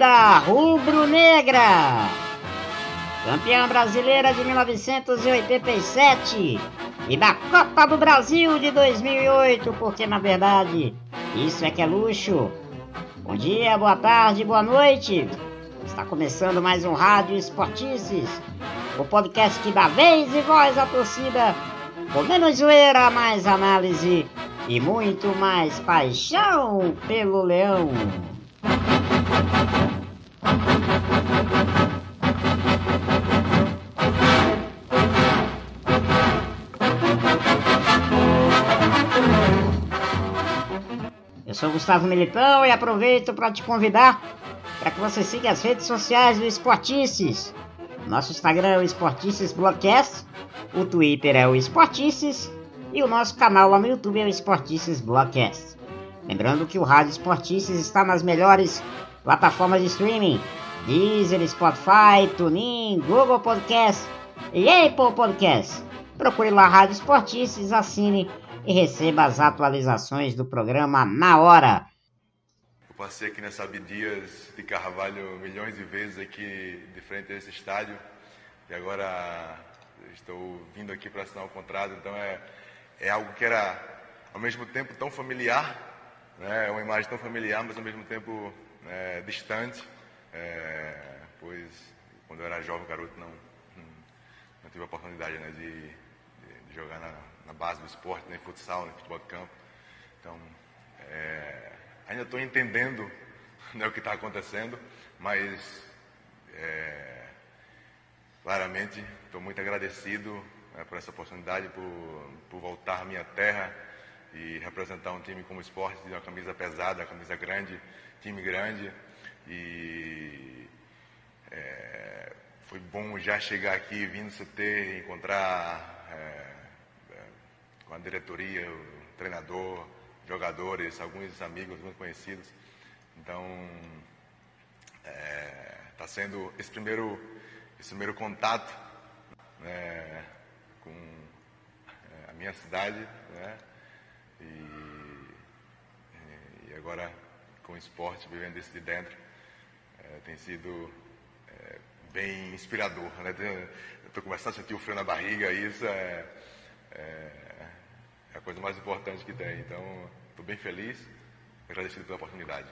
Torcida rubro-negra! Campeã brasileira de 1987 e da Copa do Brasil de 2008, porque na verdade isso é que é luxo. Bom dia, boa tarde, boa noite. Está começando mais um Rádio Esportices, o podcast que dá vez e voz à torcida, com menos zoeira, mais análise e muito mais paixão pelo leão. Eu sou Gustavo Militão e aproveito para te convidar para que você siga as redes sociais do Esportices. Nosso Instagram é o Esportices Blogcast, o Twitter é o Esportices e o nosso canal lá no YouTube é o Esportices Blogcast. Lembrando que o Rádio Esportices está nas melhores plataformas de streaming: Deezer, Spotify, TuneIn, Google Podcast e Apple Podcast. Procure lá Rádio Esportices, assine e receba as atualizações do programa na hora. Eu passei aqui nessa Abdias de Carvalho milhões de vezes aqui de frente a esse estádio e agora estou vindo aqui para assinar o contrato, então é, é algo que era ao mesmo tempo tão familiar, né? é uma imagem tão familiar, mas ao mesmo tempo é, distante, é, pois quando eu era jovem, garoto, não, não tive a oportunidade né, de, de, jogar na, na, base do esporte, nem futsal, nem futebol de campo. Então, é, ainda estou entendendo né, o que está acontecendo, mas é, claramente estou muito agradecido né, por essa oportunidade, por, por voltar à minha terra e representar um time como esporte, de uma camisa pesada, uma camisa grande, time grande. E é, foi bom já chegar aqui, vindo CT, encontrar é, é, com a diretoria, o treinador, jogadores, alguns amigos, alguns conhecidos. Então, está sendo esse primeiro, esse primeiro contato né, com a minha cidade, né, e, e agora com o esporte, vivendo isso de dentro, é, tem sido é, bem inspirador. Né? Estou começando a sentir o frio na barriga, e isso é, é, é a coisa mais importante que tem. Então, estou bem feliz, agradecido pela oportunidade.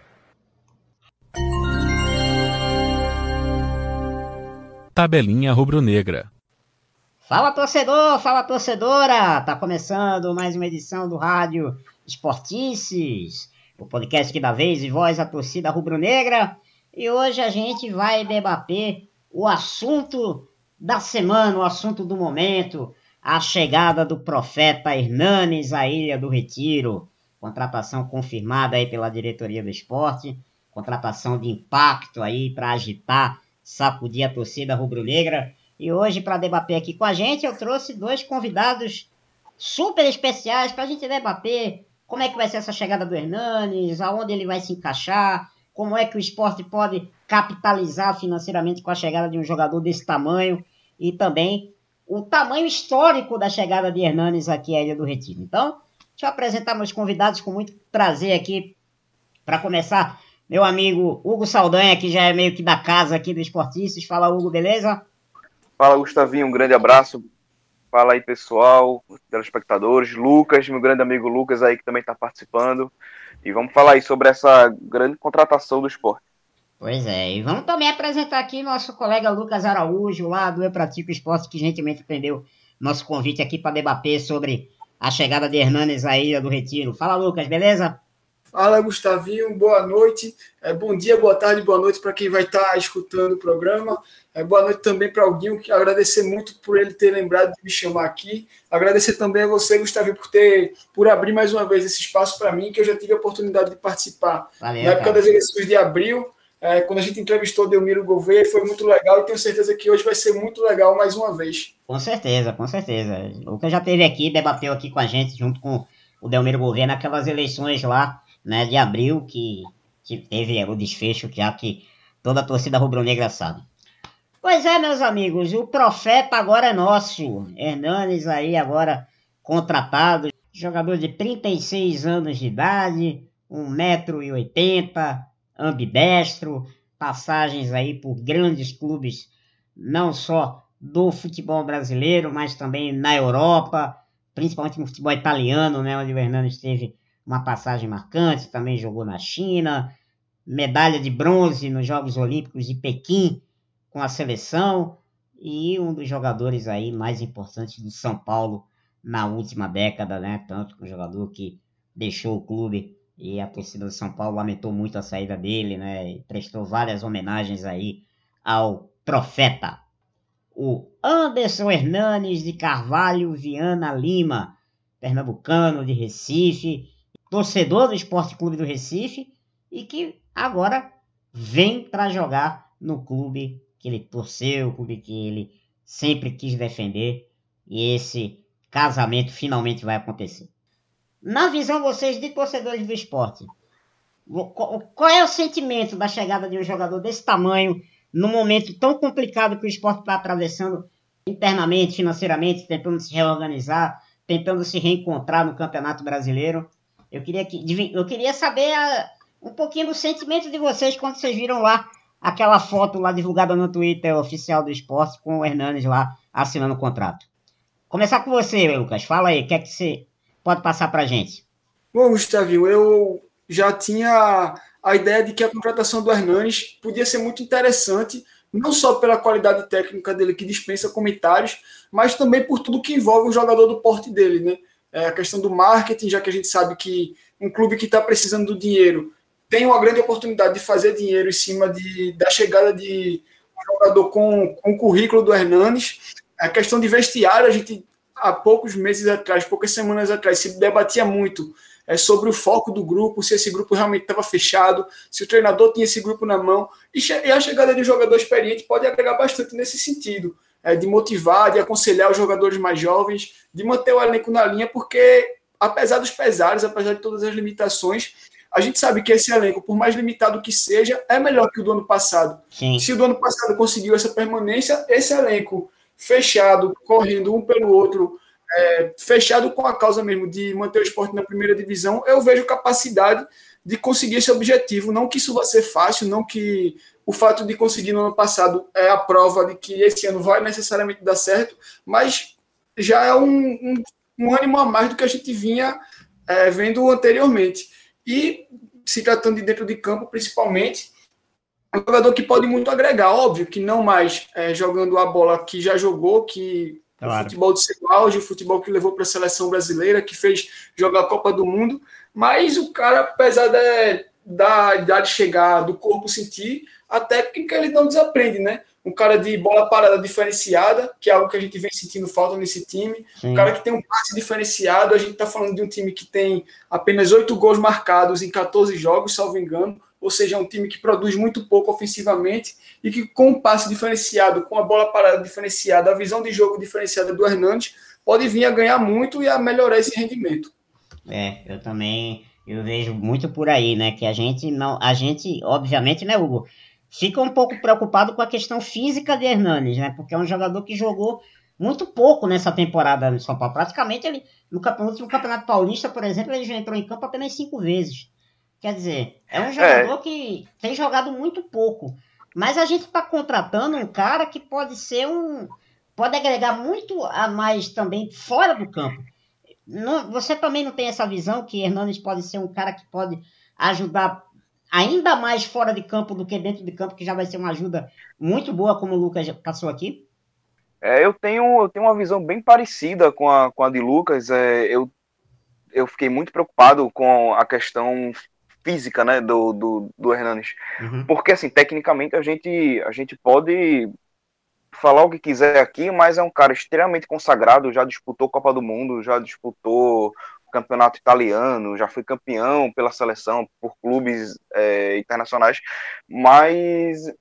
Tabelinha Rubro-Negra. Fala torcedor, fala torcedora! Tá começando mais uma edição do Rádio Esportices, o podcast que dá vez e voz à torcida rubro-negra. E hoje a gente vai debater o assunto da semana, o assunto do momento, a chegada do profeta Hernanes à Ilha do Retiro. Contratação confirmada aí pela diretoria do esporte, contratação de impacto aí para agitar, sacudir a torcida rubro-negra. E hoje, para debater aqui com a gente, eu trouxe dois convidados super especiais para a gente debater como é que vai ser essa chegada do Hernanes, aonde ele vai se encaixar, como é que o esporte pode capitalizar financeiramente com a chegada de um jogador desse tamanho e também o tamanho histórico da chegada de Hernanes aqui à Ilha do Retiro. Então, deixa eu apresentar meus convidados com muito prazer aqui. Para começar, meu amigo Hugo Saldanha, que já é meio que da casa aqui do Esportistas. Fala, Hugo, beleza? Fala, Gustavinho, um grande abraço. Fala aí, pessoal, telespectadores. Lucas, meu grande amigo Lucas aí, que também está participando. E vamos falar aí sobre essa grande contratação do esporte. Pois é, e vamos também apresentar aqui nosso colega Lucas Araújo, lá do Eu Pratico Esporte, que gentilmente atendeu nosso convite aqui para debater sobre a chegada de Hernanes à Ilha do Retiro. Fala, Lucas, beleza? Fala, Gustavinho, boa noite. É, bom dia, boa tarde, boa noite para quem vai estar tá escutando o programa. É, boa noite também para alguém, que agradecer muito por ele ter lembrado de me chamar aqui. Agradecer também a você, Gustavinho, por ter por abrir mais uma vez esse espaço para mim, que eu já tive a oportunidade de participar Valeu, na época cara. das eleições de abril. É, quando a gente entrevistou Delmiro Gouveia, foi muito legal e tenho certeza que hoje vai ser muito legal mais uma vez. Com certeza, com certeza. O Lucas já esteve aqui, debateu aqui com a gente, junto com o Delmiro Gouveia, naquelas eleições lá né, de abril, que, que teve o desfecho já que toda a torcida rubro-negra sabe. Pois é, meus amigos, o profeta agora é nosso. Hernanes aí agora contratado, jogador de 36 anos de idade, 1,80m, ambidestro, passagens aí por grandes clubes, não só do futebol brasileiro, mas também na Europa, principalmente no futebol italiano, né, onde o Hernandes teve uma passagem marcante, também jogou na China, medalha de bronze nos Jogos Olímpicos de Pequim com a seleção e um dos jogadores aí mais importantes do São Paulo na última década, né? Tanto que um jogador que deixou o clube e a torcida do São Paulo lamentou muito a saída dele, né? E prestou várias homenagens aí ao profeta. O Anderson Hernanes de Carvalho Viana Lima, pernambucano de Recife, torcedor do Esporte Clube do Recife e que agora vem para jogar no clube que ele torceu, o clube que ele sempre quis defender. E esse casamento finalmente vai acontecer. Na visão vocês de torcedores do esporte, qual é o sentimento da chegada de um jogador desse tamanho, num momento tão complicado que o esporte está atravessando internamente, financeiramente, tentando se reorganizar, tentando se reencontrar no Campeonato Brasileiro? Eu queria, que, eu queria saber a, um pouquinho do sentimento de vocês quando vocês viram lá aquela foto lá divulgada no Twitter oficial do esporte com o Hernandes lá assinando o contrato. Começar com você, Lucas. Fala aí, o que é que você pode passar para gente? Bom, Gustavinho, eu já tinha a ideia de que a contratação do Hernandes podia ser muito interessante, não só pela qualidade técnica dele, que dispensa comentários, mas também por tudo que envolve o jogador do porte dele, né? É a questão do marketing, já que a gente sabe que um clube que está precisando do dinheiro tem uma grande oportunidade de fazer dinheiro em cima de, da chegada de um jogador com, com o currículo do Hernanes. A questão de vestiário, a gente há poucos meses atrás, poucas semanas atrás, se debatia muito é, sobre o foco do grupo, se esse grupo realmente estava fechado, se o treinador tinha esse grupo na mão. E, e a chegada de um jogador experiente pode agregar bastante nesse sentido, é, de motivar, de aconselhar os jogadores mais jovens, de manter o elenco na linha, porque apesar dos pesares, apesar de todas as limitações, a gente sabe que esse elenco, por mais limitado que seja, é melhor que o do ano passado. Sim. Se o do ano passado conseguiu essa permanência, esse elenco fechado, correndo um pelo outro, é, fechado com a causa mesmo de manter o esporte na primeira divisão, eu vejo capacidade de conseguir esse objetivo. Não que isso vai ser fácil, não que o fato de conseguir no ano passado é a prova de que esse ano vai necessariamente dar certo, mas já é um, um, um ânimo a mais do que a gente vinha é, vendo anteriormente. E se tratando de dentro de campo, principalmente, um jogador que pode muito agregar, óbvio que não mais é, jogando a bola que já jogou, que claro. o futebol de seu auge, o futebol que levou para a seleção brasileira, que fez jogar a Copa do Mundo, mas o cara, apesar da, da idade chegar, do corpo sentir, a técnica ele não desaprende, né? um cara de bola parada diferenciada, que é algo que a gente vem sentindo falta nesse time. Sim. Um cara que tem um passe diferenciado. A gente está falando de um time que tem apenas oito gols marcados em 14 jogos, salvo engano. Ou seja, é um time que produz muito pouco ofensivamente e que, com um passe diferenciado, com a bola parada diferenciada, a visão de jogo diferenciada do Hernandes, pode vir a ganhar muito e a melhorar esse rendimento. É, eu também eu vejo muito por aí, né? Que a gente não. A gente, obviamente, né, Hugo? fica um pouco preocupado com a questão física de Hernanes, né? Porque é um jogador que jogou muito pouco nessa temporada no São Paulo. Praticamente ele, no, campeonato, no Campeonato Paulista, por exemplo, ele já entrou em campo apenas cinco vezes. Quer dizer, é um jogador é. que tem jogado muito pouco. Mas a gente está contratando um cara que pode ser um. pode agregar muito a mais também fora do campo. Não, você também não tem essa visão que Hernanes pode ser um cara que pode ajudar ainda mais fora de campo do que dentro de campo, que já vai ser uma ajuda muito boa, como o Lucas passou aqui? É, eu tenho, eu tenho uma visão bem parecida com a, com a de Lucas. É, eu, eu fiquei muito preocupado com a questão física né, do, do, do Hernanes. Uhum. Porque, assim, tecnicamente a gente, a gente pode falar o que quiser aqui, mas é um cara extremamente consagrado, já disputou Copa do Mundo, já disputou campeonato italiano, já foi campeão pela seleção, por clubes é, internacionais, mas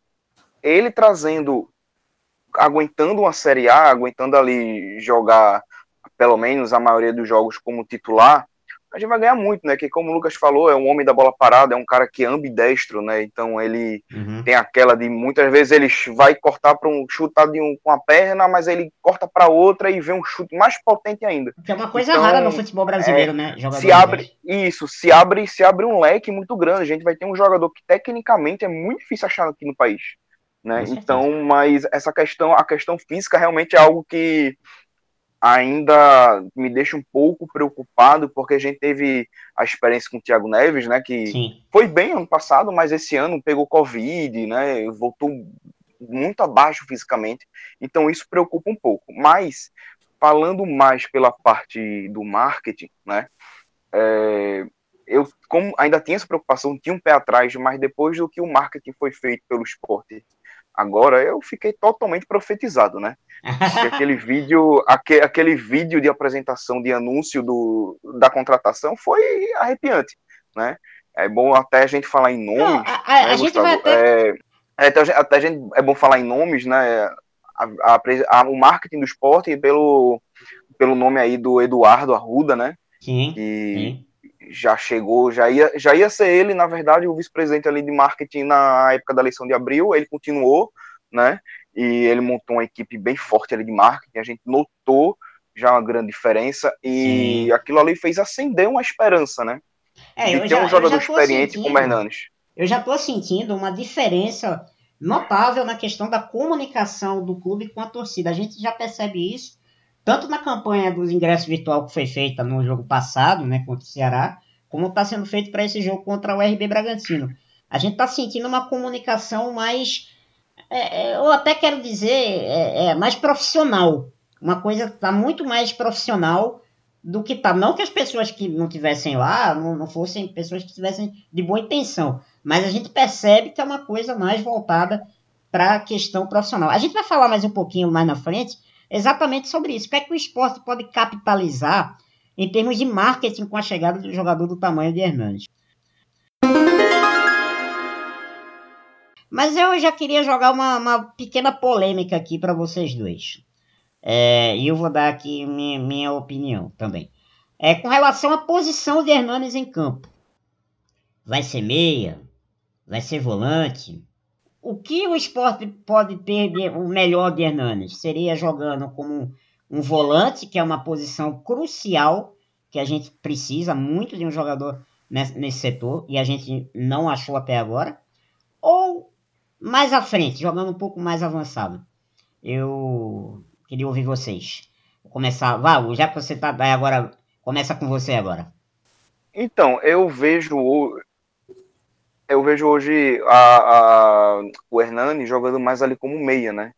ele trazendo, aguentando uma Série A, aguentando ali jogar pelo menos a maioria dos jogos como titular, a gente vai ganhar muito, né? Que como o Lucas falou, é um homem da bola parada, é um cara que é ambidestro, né? Então ele uhum. tem aquela de muitas vezes ele vai cortar para um chutar de um com a perna, mas ele corta para outra e vê um chute mais potente ainda. Que é uma coisa então, rara no futebol brasileiro, é, né? Jogador se abre isso, se abre, se abre um leque muito grande. A gente vai ter um jogador que tecnicamente é muito difícil achar aqui no país, né? Então, mas essa questão, a questão física realmente é algo que ainda me deixa um pouco preocupado, porque a gente teve a experiência com o Thiago Neves, né, que Sim. foi bem ano passado, mas esse ano pegou Covid, né, voltou muito abaixo fisicamente, então isso preocupa um pouco. Mas, falando mais pela parte do marketing, né, é, eu como ainda tinha essa preocupação, tinha um pé atrás, mas depois do que o marketing foi feito pelo esporte agora, eu fiquei totalmente profetizado, né? aquele vídeo, aquele, aquele vídeo de apresentação de anúncio do, da contratação foi arrepiante, né? É bom até a gente falar em nomes. Não, a, a, né, a gente vai até... É, é, até, até a gente, é bom falar em nomes, né? A, a, o marketing do esporte pelo, pelo nome aí do Eduardo Arruda, né? Sim, que sim. Já chegou, já ia, já ia ser ele, na verdade, o vice-presidente ali de marketing na época da eleição de abril, ele continuou, né? E ele montou uma equipe bem forte ali de marketing, a gente notou já uma grande diferença e Sim. aquilo ali fez acender uma esperança, né? É, de ter já, um jogador experiente sentindo, como Hernandes. Eu já estou sentindo uma diferença notável na questão da comunicação do clube com a torcida. A gente já percebe isso tanto na campanha dos ingressos virtual que foi feita no jogo passado, né, contra o Ceará, como está sendo feito para esse jogo contra o RB Bragantino. A gente está sentindo uma comunicação mais, é, é, eu até quero dizer, é, é mais profissional. Uma coisa está muito mais profissional do que tá. Não que as pessoas que não tivessem lá não, não fossem pessoas que tivessem de boa intenção, mas a gente percebe que é uma coisa mais voltada para a questão profissional. A gente vai falar mais um pouquinho mais na frente exatamente sobre isso. O que é que o esporte pode capitalizar em termos de marketing com a chegada de um jogador do tamanho de Hernandes? Mas eu já queria jogar uma, uma pequena polêmica aqui para vocês dois. É, e eu vou dar aqui minha, minha opinião também. É, com relação à posição de Hernandes em campo. Vai ser meia? Vai ser volante? O que o esporte pode ter de, o melhor de Hernanes? Seria jogando como um volante, que é uma posição crucial, que a gente precisa muito de um jogador nesse, nesse setor, e a gente não achou até agora. Ou mais à frente, jogando um pouco mais avançado. Eu queria ouvir vocês. Vou começar. Vá, já que você está agora, começa com você agora. Então, eu vejo eu vejo hoje a, a, o Hernani jogando mais ali como meia, né?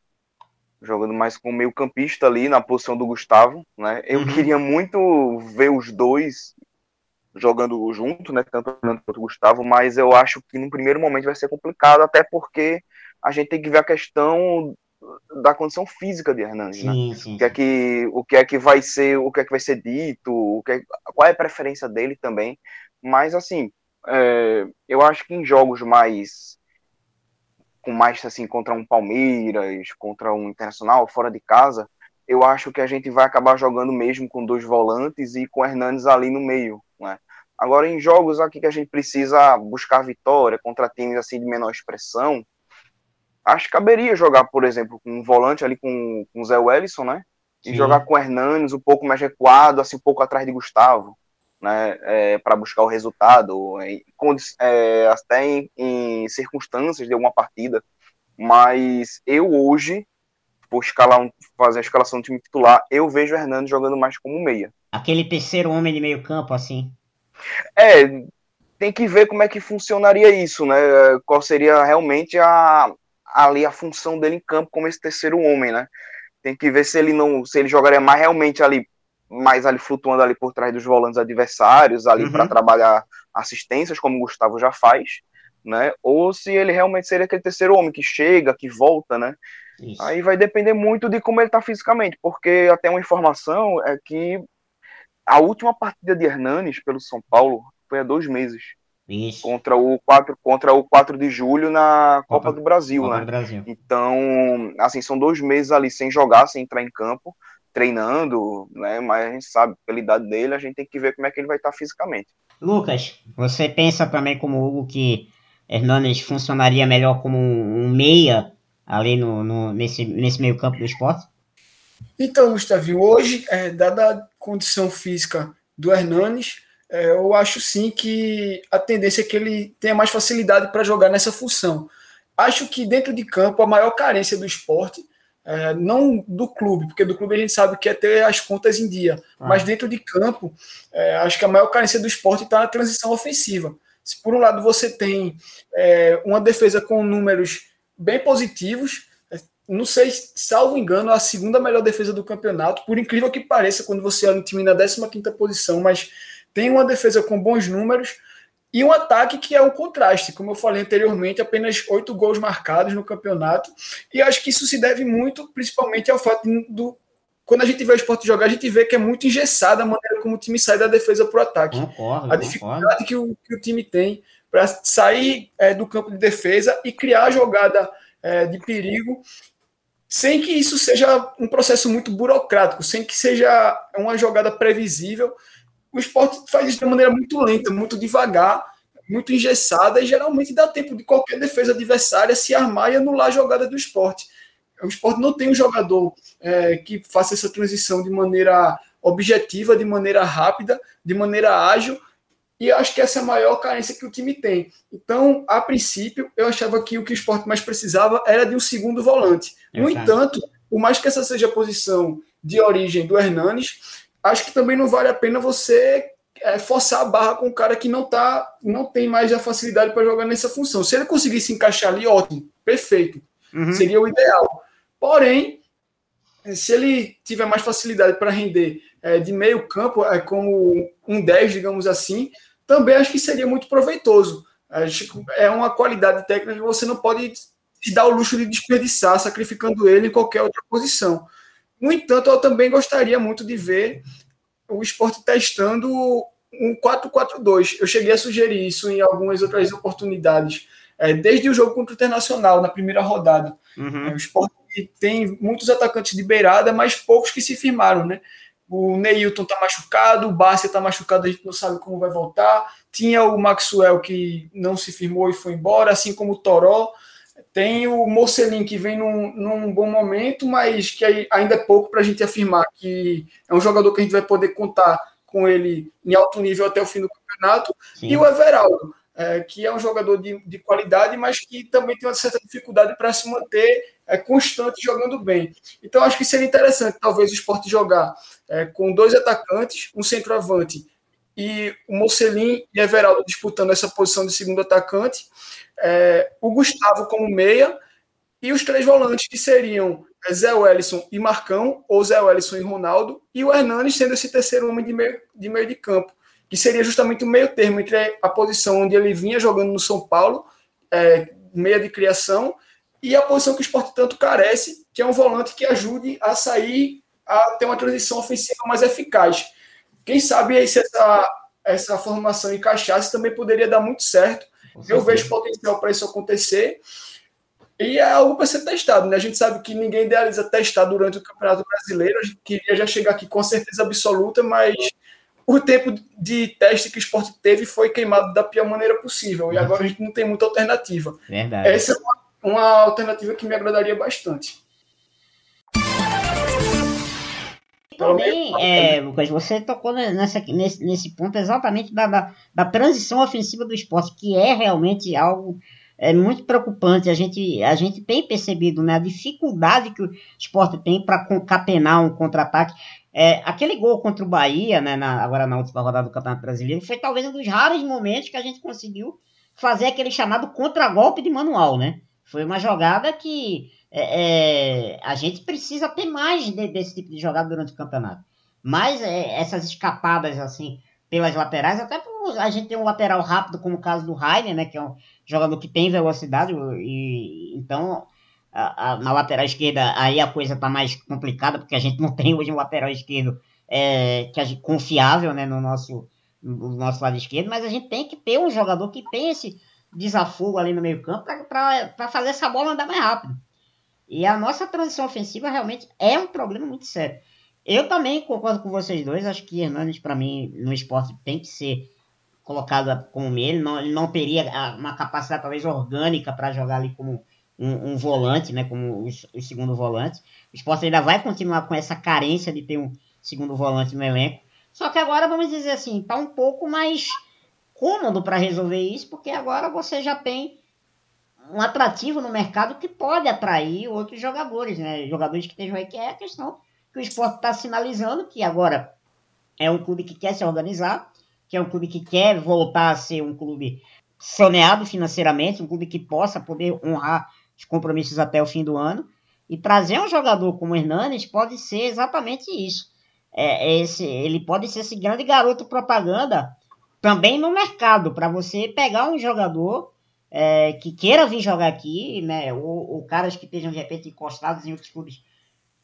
Jogando mais como meio campista ali na posição do Gustavo, né? Eu uhum. queria muito ver os dois jogando junto, né? Tanto o Hernani quanto o Gustavo, mas eu acho que no primeiro momento vai ser complicado, até porque a gente tem que ver a questão da condição física de Hernandes, né? Sim. O que é que o que é que vai ser, o que é que vai ser dito, o que é, qual é a preferência dele também. Mas assim, é, eu acho que em jogos mais com mais assim contra um Palmeiras, contra um Internacional fora de casa, eu acho que a gente vai acabar jogando mesmo com dois volantes e com Hernandes ali no meio, né? Agora em jogos aqui que a gente precisa buscar vitória contra times assim de menor expressão, acho que caberia jogar, por exemplo, com um volante ali com, com o Zé Wellison, né? E Sim. jogar com Hernandes um pouco mais recuado, assim um pouco atrás de Gustavo né, é, para buscar o resultado, é, é, até em, em, circunstâncias de alguma partida. Mas eu hoje, por escalar um, fazer a escalação do time titular, eu vejo o Hernandes jogando mais como meia. Aquele terceiro homem de meio campo, assim. É, tem que ver como é que funcionaria isso, né? Qual seria realmente a, ali a função dele em campo como esse terceiro homem, né? Tem que ver se ele não, se ele jogaria mais realmente ali mais ali flutuando ali por trás dos volantes adversários, ali uhum. para trabalhar assistências, como o Gustavo já faz, né? Ou se ele realmente seria aquele terceiro homem que chega, que volta, né? Isso. Aí vai depender muito de como ele está fisicamente, porque até uma informação é que a última partida de Hernanes pelo São Paulo foi há dois meses. Isso. Contra o 4, contra o 4 de julho na Copa, Copa do Brasil, Copa né? Do Brasil. Então, assim, são dois meses ali sem jogar, sem entrar em campo treinando, né? Mas a gente sabe, pela idade dele, a gente tem que ver como é que ele vai estar fisicamente. Lucas, você pensa também como o Hugo que Hernanes funcionaria melhor como um meia ali no, no nesse, nesse meio campo do esporte? Então, Gustavinho, hoje, é, dada a condição física do Hernanes, é, eu acho sim que a tendência é que ele tenha mais facilidade para jogar nessa função. Acho que dentro de campo a maior carência do esporte, é, não do clube, porque do clube a gente sabe que é ter as contas em dia, ah. mas dentro de campo, é, acho que a maior carência do esporte está na transição ofensiva. Se por um lado você tem é, uma defesa com números bem positivos, não sei, salvo engano, a segunda melhor defesa do campeonato, por incrível que pareça, quando você olha o time na 15 posição, mas tem uma defesa com bons números e um ataque que é um contraste, como eu falei anteriormente, apenas oito gols marcados no campeonato, e acho que isso se deve muito, principalmente ao fato do quando a gente vê o esporte jogar, a gente vê que é muito engessada a maneira como o time sai da defesa para o ataque. Concordo, a dificuldade que o, que o time tem para sair é, do campo de defesa e criar a jogada é, de perigo sem que isso seja um processo muito burocrático, sem que seja uma jogada previsível. O esporte faz isso de maneira muito lenta, muito devagar, muito engessada, e geralmente dá tempo de qualquer defesa adversária se armar e anular a jogada do esporte. O esporte não tem um jogador é, que faça essa transição de maneira objetiva, de maneira rápida, de maneira ágil, e acho que essa é a maior carência que o time tem. Então, a princípio, eu achava que o que o esporte mais precisava era de um segundo volante. No entanto, por mais que essa seja a posição de origem do Hernanes, acho que também não vale a pena você é, forçar a barra com um cara que não tá, não tem mais a facilidade para jogar nessa função. Se ele conseguisse encaixar ali, ótimo, perfeito. Uhum. Seria o ideal. Porém, se ele tiver mais facilidade para render é, de meio campo, é, como um 10, digamos assim, também acho que seria muito proveitoso. É uma qualidade técnica que você não pode se dar o luxo de desperdiçar, sacrificando ele em qualquer outra posição. No entanto, eu também gostaria muito de ver o esporte testando um 4-4-2. Eu cheguei a sugerir isso em algumas outras oportunidades, é, desde o jogo contra o Internacional, na primeira rodada. Uhum. O esporte tem muitos atacantes de beirada, mas poucos que se firmaram, né? O Neilton tá machucado, o Bárcia tá machucado, a gente não sabe como vai voltar. Tinha o Maxwell que não se firmou e foi embora, assim como o Toró. Tem o Mocelin que vem num, num bom momento, mas que ainda é pouco para a gente afirmar que é um jogador que a gente vai poder contar com ele em alto nível até o fim do campeonato. Sim. E o Everaldo, é, que é um jogador de, de qualidade, mas que também tem uma certa dificuldade para se manter é, constante jogando bem. Então, acho que seria interessante, talvez, o esporte jogar é, com dois atacantes, um centroavante e o Mocelin e Everaldo disputando essa posição de segundo atacante, é, o Gustavo como meia e os três volantes que seriam é, Zé Wellison e Marcão, ou Zé Wellison e Ronaldo, e o Hernanes sendo esse terceiro homem de meio de, meio de campo, que seria justamente o meio termo entre a posição onde ele vinha jogando no São Paulo, é, meia de criação, e a posição que o esporte tanto carece, que é um volante que ajude a sair, a ter uma transição ofensiva mais eficaz. Quem sabe aí se essa, essa formação encaixasse também poderia dar muito certo. Eu vejo potencial para isso acontecer. E é algo para ser testado, né? A gente sabe que ninguém idealiza testar durante o Campeonato Brasileiro. A gente queria já chegar aqui com certeza absoluta, mas o tempo de teste que o esporte teve foi queimado da pior maneira possível. E agora a gente não tem muita alternativa. Verdade. Essa é uma uma alternativa que me agradaria bastante. Também, é, Lucas, você tocou nessa, nesse, nesse ponto exatamente da, da, da, transição ofensiva do esporte, que é realmente algo é, muito preocupante. A gente, a gente tem percebido né, a dificuldade que o esporte tem para concatenar um contra-ataque. É, aquele gol contra o Bahia, né, na, agora na última rodada do Campeonato Brasileiro, foi talvez um dos raros momentos que a gente conseguiu fazer aquele chamado contra-golpe de manual, né? Foi uma jogada que é, é, a gente precisa ter mais de, desse tipo de jogada durante o campeonato. Mas é, essas escapadas assim pelas laterais, até por a gente tem um lateral rápido, como o caso do Rainer, né, que é um jogador que tem velocidade, e então a, a, na lateral esquerda aí a coisa está mais complicada, porque a gente não tem hoje um lateral esquerdo é, que confiável né, no, nosso, no nosso lado esquerdo, mas a gente tem que ter um jogador que tem esse desafogo ali no meio campo para fazer essa bola andar mais rápido. E a nossa transição ofensiva realmente é um problema muito sério. Eu também concordo com vocês dois. Acho que Hernandes, para mim, no esporte tem que ser colocado como ele. Não, ele não teria uma capacidade, talvez, orgânica para jogar ali como um, um, volante, né? Como o, o, segundo volante. O esporte ainda vai continuar com essa carência de ter um segundo volante no elenco. Só que agora, vamos dizer assim, tá um pouco mais cômodo para resolver isso, porque agora você já tem um atrativo no mercado que pode atrair outros jogadores, né? Jogadores que estejam aí, que é a questão que o esporte está sinalizando, que agora é um clube que quer se organizar, que é um clube que quer voltar a ser um clube saneado financeiramente, um clube que possa poder honrar os compromissos até o fim do ano. E trazer um jogador como o Hernanes pode ser exatamente isso. É, é esse, ele pode ser esse grande garoto propaganda também no mercado, para você pegar um jogador é, que queira vir jogar aqui, né? Ou, ou, caras que estejam de repente encostados em outros clubes,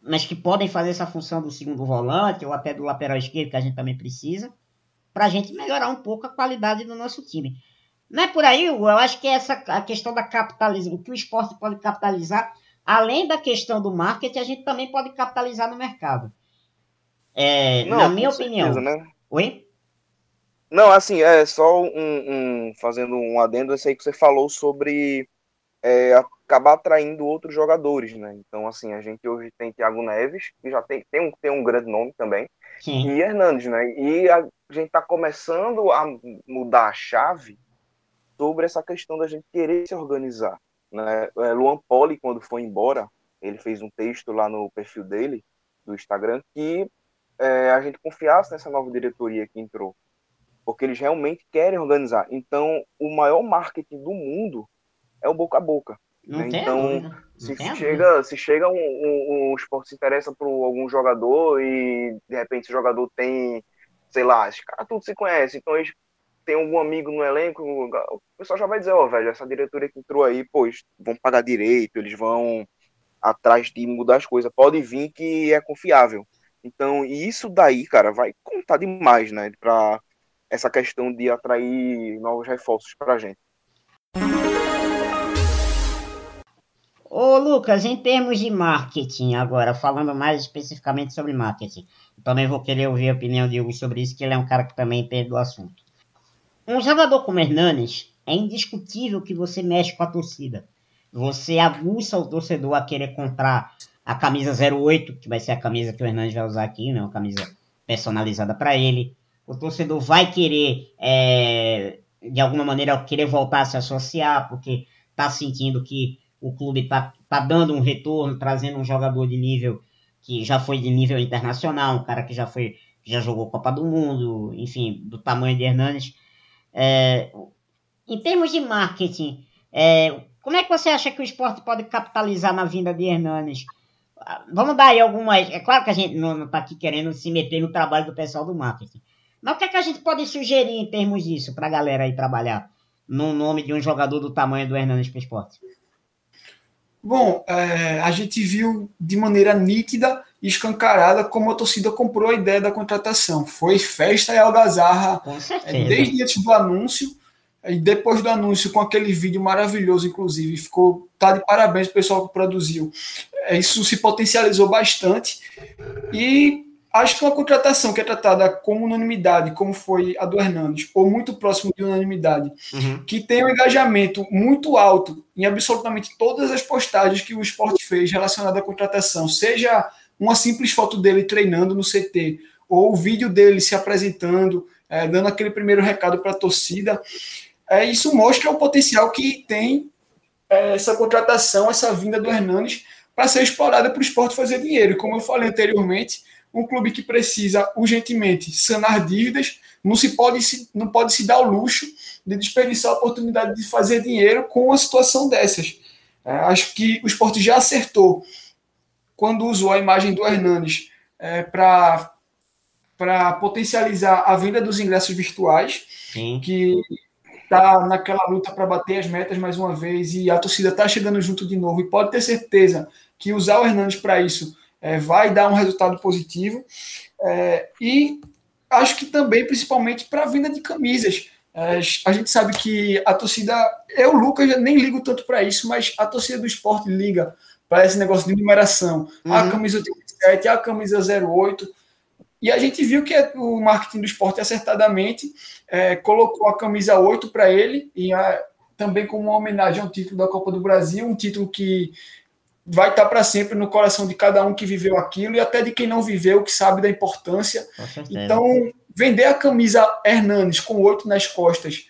mas que podem fazer essa função do segundo volante ou até do lateral esquerdo, que a gente também precisa, para a gente melhorar um pouco a qualidade do nosso time. Não é por aí, Hugo, eu acho que essa a questão da capitalização, o que o esporte pode capitalizar, além da questão do marketing, a gente também pode capitalizar no mercado. É, Não, na minha opinião. Certeza, né? Oi? Não, assim, é só um, um, fazendo um adendo, esse aí que você falou sobre é, acabar atraindo outros jogadores, né? Então, assim, a gente hoje tem Thiago Neves, que já tem, tem, um, tem um grande nome também, Sim. e Hernandes, né? E a gente tá começando a mudar a chave sobre essa questão da gente querer se organizar, né? É, Luan Poli, quando foi embora, ele fez um texto lá no perfil dele, do Instagram, que é, a gente confiasse nessa nova diretoria que entrou porque eles realmente querem organizar. Então, o maior marketing do mundo é o boca a boca. Né? Então, se chega, se chega um, um, um esporte se interessa por algum jogador e de repente esse jogador tem, sei lá, os caras tudo se conhece, então eles têm algum amigo no elenco, o pessoal já vai dizer, ó, oh, velho, essa diretoria que entrou aí, pois vão pagar direito, eles vão atrás de mudar as coisas, pode vir que é confiável. Então, isso daí, cara, vai contar demais, né, para essa questão de atrair novos reforços para a gente. Ô Lucas, em termos de marketing, agora, falando mais especificamente sobre marketing, também vou querer ouvir a opinião de Hugo sobre isso, que ele é um cara que também entende do assunto. Um jogador como Hernanes, é indiscutível que você mexe com a torcida. Você aguça o torcedor a querer comprar a camisa 08, que vai ser a camisa que o Hernanes vai usar aqui, né? Uma camisa personalizada para ele o torcedor vai querer, é, de alguma maneira, querer voltar a se associar, porque está sentindo que o clube está tá dando um retorno, trazendo um jogador de nível que já foi de nível internacional, um cara que já foi, já jogou Copa do Mundo, enfim, do tamanho de Hernandes. É, em termos de marketing, é, como é que você acha que o esporte pode capitalizar na vinda de Hernandes? Vamos dar aí algumas. É claro que a gente não está aqui querendo se meter no trabalho do pessoal do marketing. Mas o que, é que a gente pode sugerir em termos disso para a galera aí trabalhar no nome de um jogador do tamanho do Hernandes para esporte? Bom, é, a gente viu de maneira nítida e escancarada como a torcida comprou a ideia da contratação. Foi festa e algazarra é, desde antes do anúncio e depois do anúncio com aquele vídeo maravilhoso, inclusive, ficou tá de parabéns o pessoal que produziu. É, isso se potencializou bastante e acho que uma contratação que é tratada com unanimidade, como foi a do Hernandes, ou muito próximo de unanimidade, uhum. que tem um engajamento muito alto em absolutamente todas as postagens que o esporte fez relacionada à contratação, seja uma simples foto dele treinando no CT, ou o vídeo dele se apresentando, é, dando aquele primeiro recado para a torcida, é, isso mostra o potencial que tem é, essa contratação, essa vinda do Hernandes, para ser explorada para o esporte fazer dinheiro. Como eu falei anteriormente, um clube que precisa urgentemente sanar dívidas não se pode se, não pode se dar o luxo de desperdiçar a oportunidade de fazer dinheiro com uma situação dessas. É, acho que o esporte já acertou quando usou a imagem do Hernanes é, para potencializar a venda dos ingressos virtuais, Sim. que está naquela luta para bater as metas mais uma vez e a torcida está chegando junto de novo. E pode ter certeza que usar o Hernandes para isso é, vai dar um resultado positivo. É, e acho que também, principalmente, para a venda de camisas. É, a gente sabe que a torcida, eu, Lucas, nem ligo tanto para isso, mas a torcida do esporte liga para esse negócio de numeração. Uhum. A camisa 87 7, a camisa 08. E a gente viu que o marketing do esporte acertadamente é, colocou a camisa 8 para ele, e a, também como uma homenagem ao título da Copa do Brasil, um título que vai estar para sempre no coração de cada um que viveu aquilo e até de quem não viveu, que sabe da importância. Então, vender a camisa Hernanes com oito nas costas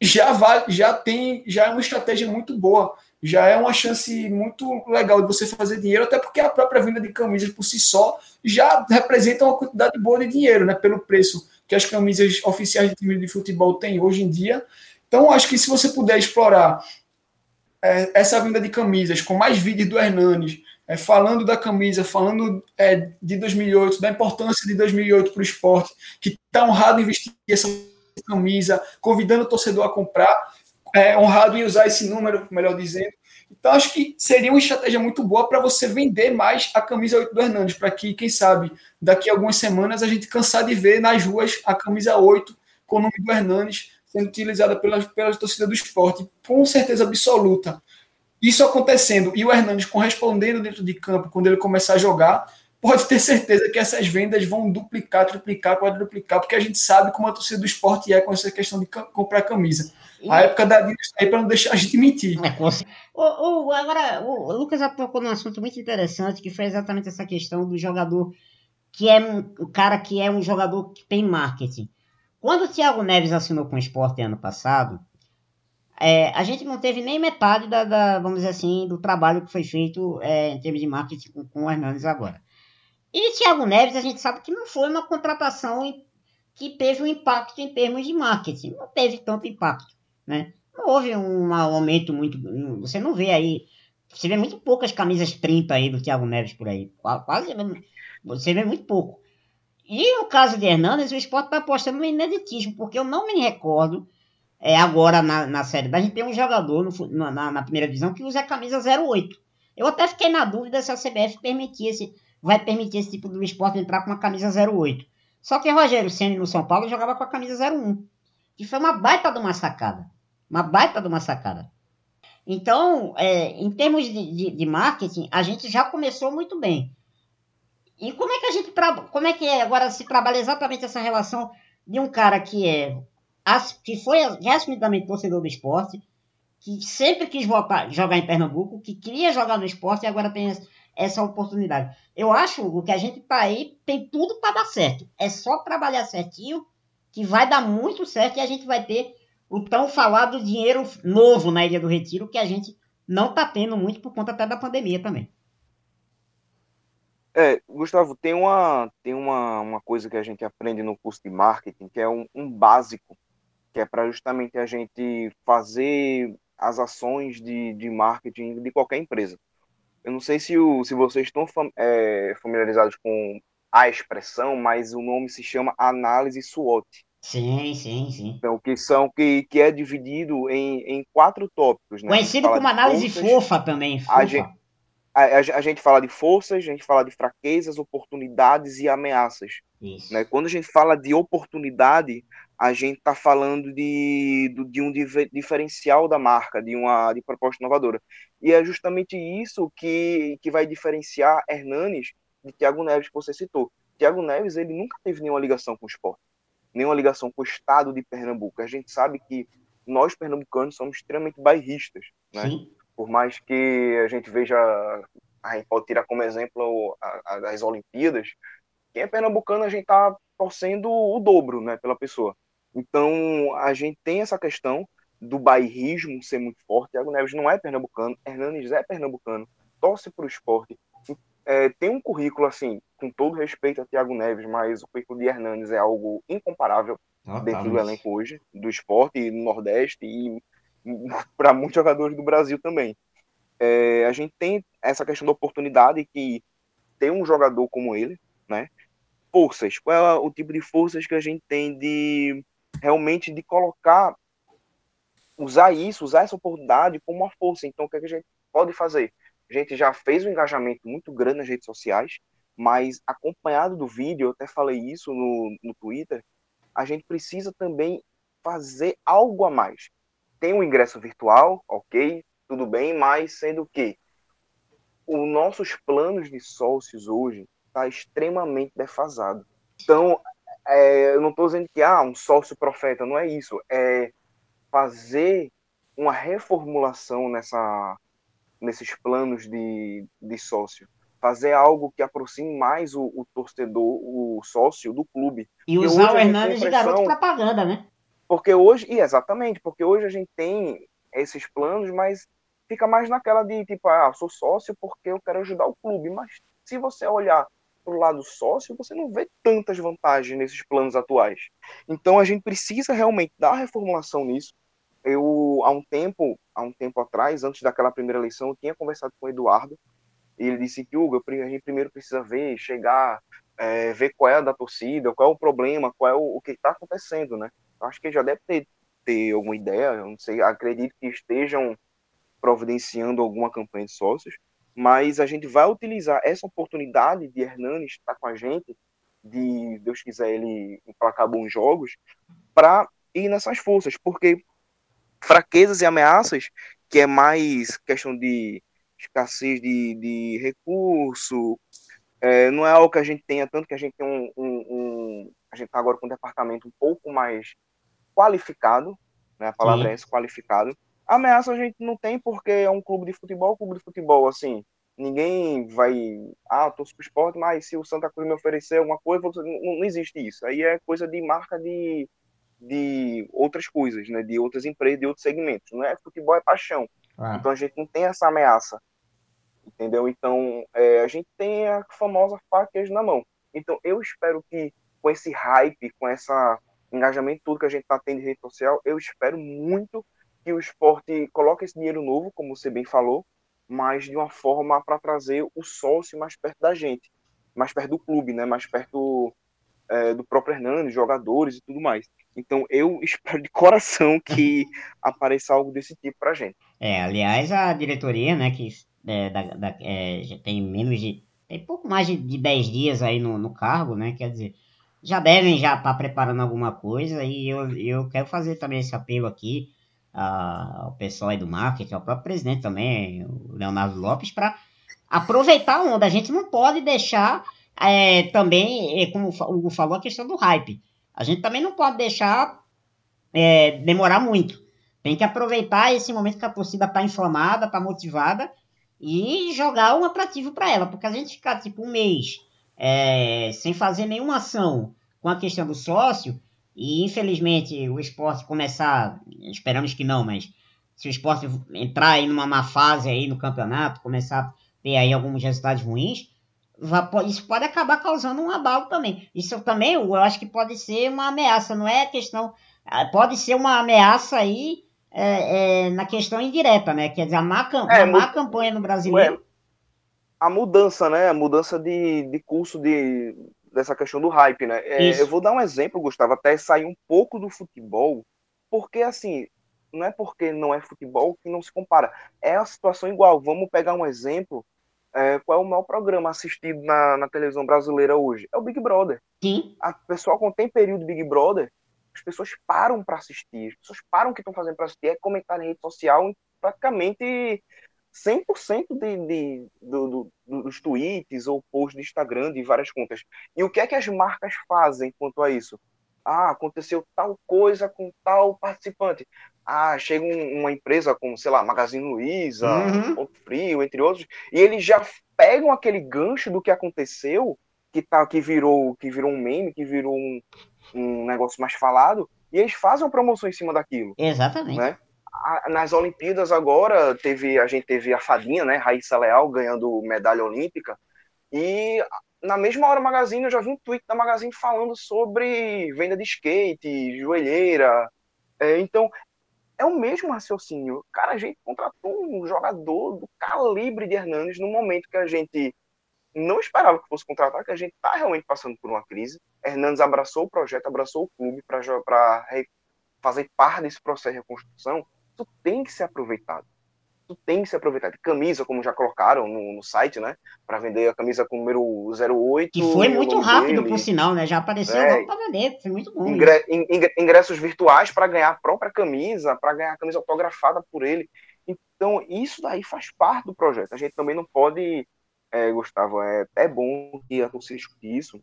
já vai, já tem, já é uma estratégia muito boa, já é uma chance muito legal de você fazer dinheiro, até porque a própria venda de camisas por si só já representa uma quantidade boa de dinheiro, né, pelo preço que as camisas oficiais de time de futebol têm hoje em dia. Então, acho que se você puder explorar é, essa venda de camisas com mais vídeos do Hernanes, é, falando da camisa, falando é, de 2008, da importância de 2008 para o esporte, que está honrado em vestir essa camisa, convidando o torcedor a comprar, é, honrado em usar esse número, melhor dizendo. Então, acho que seria uma estratégia muito boa para você vender mais a camisa 8 do Hernandes, para que, quem sabe, daqui a algumas semanas a gente cansar de ver nas ruas a camisa 8 com o nome do Hernandes sendo utilizada pela, pela torcida do esporte, com certeza absoluta. Isso acontecendo e o Hernandes correspondendo dentro de campo quando ele começar a jogar, pode ter certeza que essas vendas vão duplicar, triplicar, quadruplicar, porque a gente sabe como a torcida do esporte é com essa questão de comprar camisa. A época da Adidas aí para não deixar a gente mentir. É, o, o, agora, o Lucas tocou num assunto muito interessante, que foi exatamente essa questão do jogador que é um, o cara que é um jogador que tem marketing. Quando o Thiago Neves assinou com o Sport ano passado, é, a gente não teve nem metade da, da, vamos dizer assim, do trabalho que foi feito é, em termos de marketing com, com o Hernandes agora. E Thiago Neves, a gente sabe que não foi uma contratação que teve um impacto em termos de marketing. Não teve tanto impacto, né? Não houve um aumento muito... Você não vê aí... Você vê muito poucas camisas 30 aí do Thiago Neves por aí. Quase... Você vê muito pouco. E no caso de Hernandes, o esporte está apostando no ineditismo, porque eu não me recordo, é, agora na, na Série a gente tem um jogador no, na, na, primeira divisão que usa a camisa 08. Eu até fiquei na dúvida se a CBF permitisse, vai permitir esse tipo do esporte entrar com uma camisa 08. Só que Rogério Senna no São Paulo jogava com a camisa 01. Que foi uma baita de uma sacada. Uma baita de uma sacada. Então, é, em termos de, de, de marketing, a gente já começou muito bem. E como é que a gente como é que é agora se trabalha exatamente essa relação de um cara que é que foi assumidamente torcedor do esporte, que sempre quis voltar, jogar em Pernambuco, que queria jogar no esporte e agora tem essa oportunidade. Eu acho que a gente tá aí, tem tudo para dar certo. É só trabalhar certinho que vai dar muito certo e a gente vai ter o tão falado dinheiro novo na Ilha do Retiro que a gente não tá tendo muito por conta até da pandemia também. É, Gustavo, tem uma, tem uma, uma coisa que a gente aprende no curso de marketing, que é um, um básico, que é para justamente a gente fazer as ações de, de marketing de qualquer empresa. Eu não sei se, o, se vocês estão é, familiarizados com a expressão, mas o nome se chama análise SWOT. Sim, sim, sim. Então, que são que, que é dividido em, em quatro tópicos. Né? Conhecido como análise fofa também. Fofa. A gente, a, a, a, gente fala de forças, a gente fala de fraquezas, oportunidades e ameaças. Isso. Né? Quando a gente fala de oportunidade, a gente está falando de, de um diferencial da marca, de uma de proposta inovadora. E é justamente isso que, que vai diferenciar Hernanes de Thiago Neves, que você citou. Thiago Neves ele nunca teve nenhuma ligação com o esporte, nenhuma ligação com o estado de Pernambuco. A gente sabe que nós, pernambucanos, somos extremamente bairristas. Né? Sim por mais que a gente veja, a gente pode tirar como exemplo as Olimpíadas, quem é pernambucano a gente está torcendo o dobro né, pela pessoa. Então a gente tem essa questão do bairrismo ser muito forte. Thiago Neves não é pernambucano, Hernanes é pernambucano, torce para o esporte. É, tem um currículo, assim, com todo respeito a Thiago Neves, mas o currículo de Hernanes é algo incomparável ah, dentro tá, do elenco hoje, do esporte, no Nordeste e para muitos jogadores do Brasil também. É, a gente tem essa questão da oportunidade que tem um jogador como ele, né? Forças. Qual é o tipo de forças que a gente tem de realmente de colocar, usar isso, usar essa oportunidade como uma força. Então, o que, é que a gente pode fazer? A gente já fez um engajamento muito grande nas redes sociais, mas acompanhado do vídeo, eu até falei isso no, no Twitter, a gente precisa também fazer algo a mais tem um ingresso virtual, ok, tudo bem, mas sendo que os nossos planos de sócios hoje, está extremamente defasado. Então, é, eu não estou dizendo que ah, um sócio profeta, não é isso. É fazer uma reformulação nessa, nesses planos de, de sócio. Fazer algo que aproxime mais o, o torcedor, o sócio do clube. E usar o Hernandes de garoto propaganda, né? Porque hoje, e exatamente, porque hoje a gente tem esses planos, mas fica mais naquela de tipo, ah, sou sócio porque eu quero ajudar o clube. Mas se você olhar para o lado sócio, você não vê tantas vantagens nesses planos atuais. Então a gente precisa realmente dar reformulação nisso. Eu há um tempo, há um tempo atrás, antes daquela primeira eleição, eu tinha conversado com o Eduardo e ele disse que Hugo, a gente primeiro precisa ver, chegar, é, ver qual é a da torcida, qual é o problema, qual é o, o que está acontecendo, né? Acho que já deve ter, ter alguma ideia, eu não sei, acredito que estejam providenciando alguma campanha de sócios, mas a gente vai utilizar essa oportunidade de Hernanes estar com a gente, de Deus quiser ele emplacar bons jogos, para ir nessas forças, porque fraquezas e ameaças, que é mais questão de escassez de, de recurso, é, não é algo que a gente tenha, tanto que a gente tem um, um, um a gente está agora com um departamento um pouco mais qualificado, né, a palavra Sim. é essa, qualificado, Ameaça a gente não tem porque é um clube de futebol, clube de futebol, assim, ninguém vai, ah, torço pro esporte, mas se o Santa Cruz me oferecer alguma coisa, não, não existe isso. Aí é coisa de marca de, de outras coisas, né, de outras empresas, de outros segmentos. Não é futebol, é paixão. Ah. Então a gente não tem essa ameaça, entendeu? Então é, a gente tem a famosa faca na mão. Então eu espero que com esse hype, com esse engajamento tudo que a gente está tendo em rede social, eu espero muito que o esporte coloque esse dinheiro novo, como você bem falou, mas de uma forma para trazer o sócio mais perto da gente, mais perto do clube, né? mais perto é, do próprio Hernandes, jogadores e tudo mais. Então eu espero de coração que apareça algo desse tipo para a gente. É, aliás, a diretoria, né, que é, da, da, é, já tem menos de. tem pouco mais de, de 10 dias aí no, no cargo, né? Quer dizer, já devem já estar tá preparando alguma coisa e eu, eu quero fazer também esse apelo aqui ao pessoal aí do marketing, ao próprio presidente também, o Leonardo Lopes, para aproveitar a onda. A gente não pode deixar é, também, é, como o Hugo falou, a questão do hype. A gente também não pode deixar é, demorar muito. Tem que aproveitar esse momento que a torcida está inflamada, está motivada e jogar um atrativo para ela. Porque a gente ficar tipo um mês é, sem fazer nenhuma ação com a questão do sócio, e infelizmente o esporte começar, esperamos que não, mas se o esporte entrar aí numa má fase aí no campeonato, começar a ter aí alguns resultados ruins, isso pode acabar causando um abalo também. Isso também eu acho que pode ser uma ameaça, não é questão. Ah, pode ser uma ameaça aí é, é, na questão indireta, né? Quer dizer, a má, é, má campanha no brasileiro. A mudança, né? A mudança de, de curso de, dessa questão do hype, né? É, eu vou dar um exemplo, Gustavo, até sair um pouco do futebol, porque assim, não é porque não é futebol que não se compara. É a situação igual. Vamos pegar um exemplo. É, qual é o maior programa assistido na, na televisão brasileira hoje? É o Big Brother. Sim. A pessoa, quando tem período Big Brother, as pessoas param para assistir. As pessoas param o que estão fazendo para assistir, é comentar em rede social, praticamente 100% de, de, do, do, dos tweets ou posts de Instagram de várias contas. E o que é que as marcas fazem quanto a isso? Ah, aconteceu tal coisa com tal participante. Ah, chega um, uma empresa como, sei lá, Magazine Luiza, uhum. Ponto Frio, entre outros, e eles já pegam aquele gancho do que aconteceu, que, tá, que, virou, que virou um meme, que virou um, um negócio mais falado, e eles fazem uma promoção em cima daquilo. Exatamente. Né? Nas Olimpíadas agora teve a gente teve a fadinha, né, Raíssa Leal ganhando medalha olímpica e na mesma hora Magazine eu já vi um tweet da Magazine falando sobre venda de skate, joelheira. É, então é o mesmo raciocínio. Cara, a gente contratou um jogador do calibre de Hernandes no momento que a gente não esperava que fosse contratar, que a gente está realmente passando por uma crise. Hernandes abraçou o projeto, abraçou o clube para fazer parte desse processo de reconstrução isso tem que ser aproveitado. Isso tem que ser aproveitado. Camisa, como já colocaram no, no site, né? Para vender a camisa com o número 08. Que foi muito rápido, dele. por sinal, né? Já apareceu é, logo para vender. Foi muito bom. Ingre, ingressos virtuais para ganhar a própria camisa, para ganhar a camisa autografada por ele. Então, isso daí faz parte do projeto. A gente também não pode é, Gustavo, é até bom que a torcida escute isso.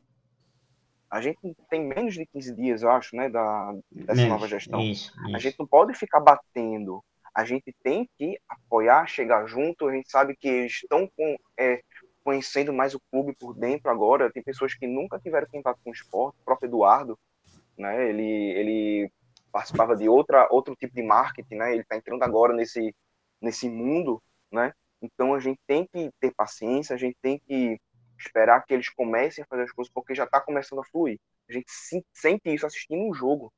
A gente tem menos de 15 dias, eu acho, né, da, dessa menos, nova gestão. Isso, isso. A gente não pode ficar batendo. A gente tem que apoiar, chegar junto. A gente sabe que eles estão com, é, conhecendo mais o clube por dentro agora. Tem pessoas que nunca tiveram contato com o esporte. O próprio Eduardo, né, ele, ele participava de outra, outro tipo de marketing, né? Ele está entrando agora nesse, nesse mundo, né? Então a gente tem que ter paciência, a gente tem que esperar que eles comecem a fazer as coisas, porque já está começando a fluir. A gente sente isso assistindo um jogo.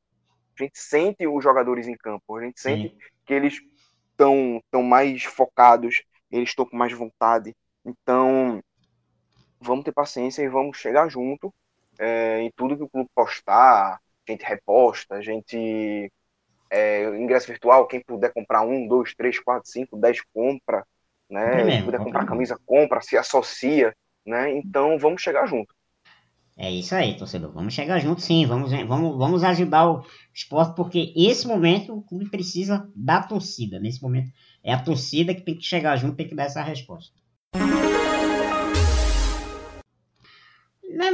A gente sente os jogadores em campo, a gente sente Sim. que eles estão tão mais focados, eles estão com mais vontade. Então, vamos ter paciência e vamos chegar junto é, em tudo que o clube postar, a gente reposta, a gente é, ingresso virtual, quem puder comprar um, dois, três, quatro, cinco, dez, compra, né? Quem puder comprar camisa, compra, se associa, né? Então vamos chegar junto. É isso aí, torcedor. Vamos chegar junto, sim. Vamos, vamos, vamos ajudar o esporte, porque esse momento o clube precisa da torcida. Nesse momento é a torcida que tem que chegar junto, tem que dar essa resposta.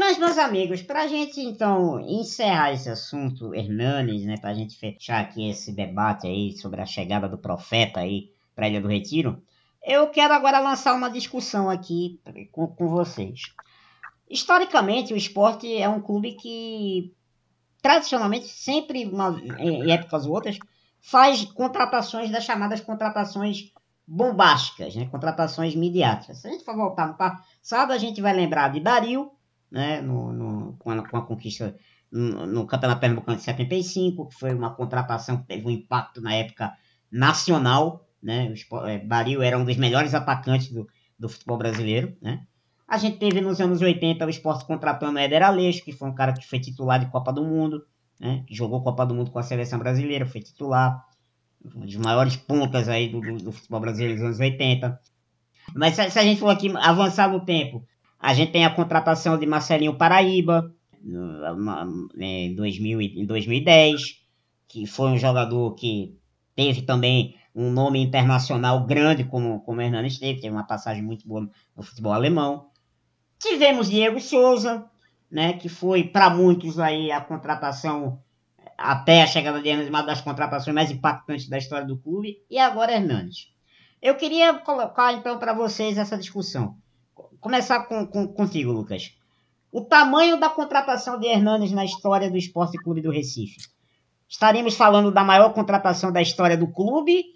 Mas, meus amigos, para a gente então encerrar esse assunto, Hernanes, né, para a gente fechar aqui esse debate aí sobre a chegada do profeta aí para a Ilha do Retiro, eu quero agora lançar uma discussão aqui com, com vocês. Historicamente, o esporte é um clube que, tradicionalmente, sempre, uma, em épocas ou outras, faz contratações das chamadas contratações bombásticas, né? contratações midiáticas. Se a gente for voltar no passado, a gente vai lembrar de Dario, né? no, no com, a, com, a, conquista no, no Campeonato Pernambucano de 75, que foi uma contratação que teve um impacto na época nacional, né? O é, Baril era um dos melhores atacantes do, do futebol brasileiro, né? A gente teve nos anos 80 o esporte contratando Éder Aleixo, que foi um cara que foi titular de Copa do Mundo, né? Jogou Copa do Mundo com a seleção brasileira, foi titular. Um dos maiores pontas aí do, do, do futebol brasileiro dos anos 80. Mas se, se, a gente for aqui avançar no tempo, a gente tem a contratação de Marcelinho Paraíba, 2000, em 2010, que foi um jogador que teve também um nome internacional grande como, como teve, teve uma passagem muito boa no futebol alemão. Tivemos Diego Souza, né, que foi para muitos aí a contratação até a chegada de Hernandes, uma das contratações mais impactantes da história do clube, e agora Hernandes. Eu queria colocar então para vocês essa discussão. Começar com, com, contigo, Lucas. O tamanho da contratação de Hernandes na história do Esporte Clube do Recife. Estaremos falando da maior contratação da história do clube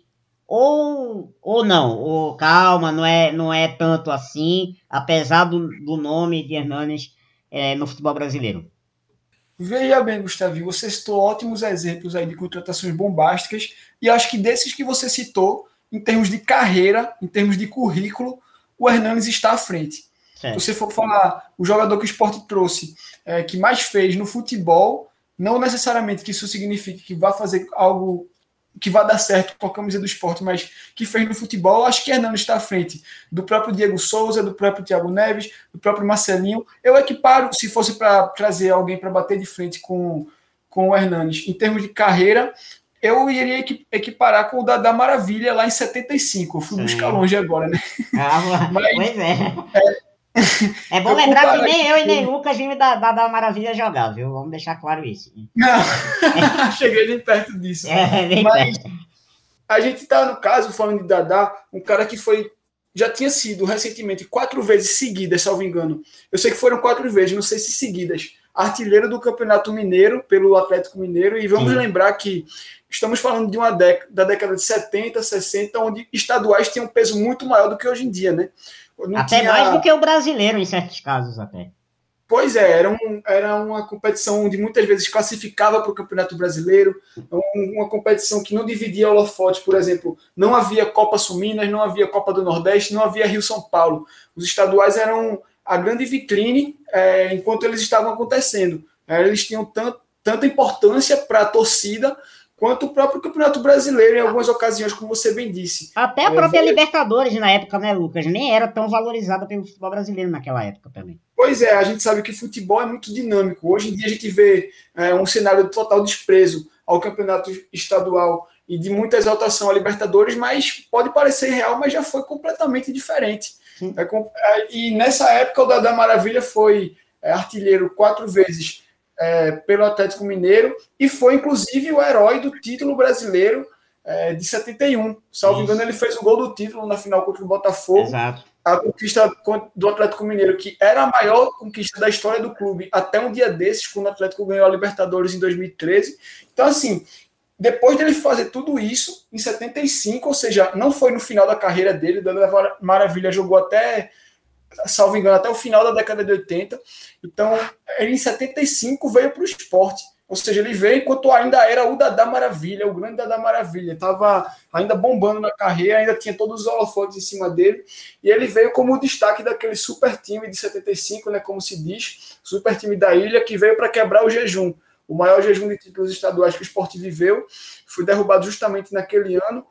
ou, ou não, ou calma, não é, não é tanto assim, apesar do, do nome de Hernanes é, no futebol brasileiro. Veja bem, Gustavo, você citou ótimos exemplos aí de contratações bombásticas, e acho que desses que você citou, em termos de carreira, em termos de currículo, o Hernanes está à frente. Se você for falar o jogador que o esporte trouxe, é, que mais fez no futebol, não necessariamente que isso signifique que vá fazer algo que vai dar certo com a camisa do esporte, mas que fez no futebol, acho que Hernando está à frente do próprio Diego Souza, do próprio Thiago Neves, do próprio Marcelinho. Eu equiparo, se fosse para trazer alguém para bater de frente com, com o Hernandes, em termos de carreira, eu iria equiparar com o da, da Maravilha lá em 75. Eu fui Sim. buscar longe agora, né? Ah, mas, pois é. é é bom eu lembrar que nem eu e nem Lucas vimos da, da, da Maravilha jogar, viu? Vamos deixar claro isso. Não, cheguei nem perto disso. É, nem Mas perto. a gente tá, no caso, falando de Dadá, um cara que foi. Já tinha sido recentemente quatro vezes seguidas, salvo engano. Eu sei que foram quatro vezes, não sei se seguidas. Artilheiro do Campeonato Mineiro, pelo Atlético Mineiro. E vamos Sim. lembrar que estamos falando de uma década, da década de 70, 60, onde estaduais tinham um peso muito maior do que hoje em dia, né? Até tinha... mais do que o brasileiro, em certos casos, até. Pois é, era, um, era uma competição onde muitas vezes classificava para o Campeonato Brasileiro, uma competição que não dividia holofote, por exemplo, não havia Copa Suminas, não havia Copa do Nordeste, não havia Rio-São Paulo. Os estaduais eram a grande vitrine é, enquanto eles estavam acontecendo. É, eles tinham tant, tanta importância para a torcida quanto o próprio Campeonato Brasileiro em algumas ocasiões, como você bem disse. Até a própria é, Libertadores na época, né, Lucas? Nem era tão valorizada pelo futebol brasileiro naquela época também. Pois é, a gente sabe que futebol é muito dinâmico. Hoje em dia a gente vê é, um cenário de total desprezo ao campeonato estadual e de muita exaltação a Libertadores, mas pode parecer real, mas já foi completamente diferente. É, é, e nessa época o Dada Maravilha foi é, artilheiro quatro vezes é, pelo Atlético Mineiro e foi inclusive o herói do título brasileiro é, de 71. Salvo engano, ele fez o gol do título na final contra o Botafogo. Exato. A conquista do Atlético Mineiro, que era a maior conquista da história do clube até um dia desses, quando o Atlético ganhou a Libertadores em 2013. Então, assim, depois dele fazer tudo isso, em 75, ou seja, não foi no final da carreira dele, da Maravilha jogou até, salvo engano, até o final da década de 80. Então, ele em 75 veio para o esporte. Ou seja, ele veio enquanto ainda era o Dada Maravilha, o grande Dada Maravilha. Estava ainda bombando na carreira, ainda tinha todos os holofotes em cima dele. E ele veio como destaque daquele super time de 75, né, como se diz, super time da ilha, que veio para quebrar o jejum. O maior jejum de títulos estaduais que o esporte viveu foi derrubado justamente naquele ano,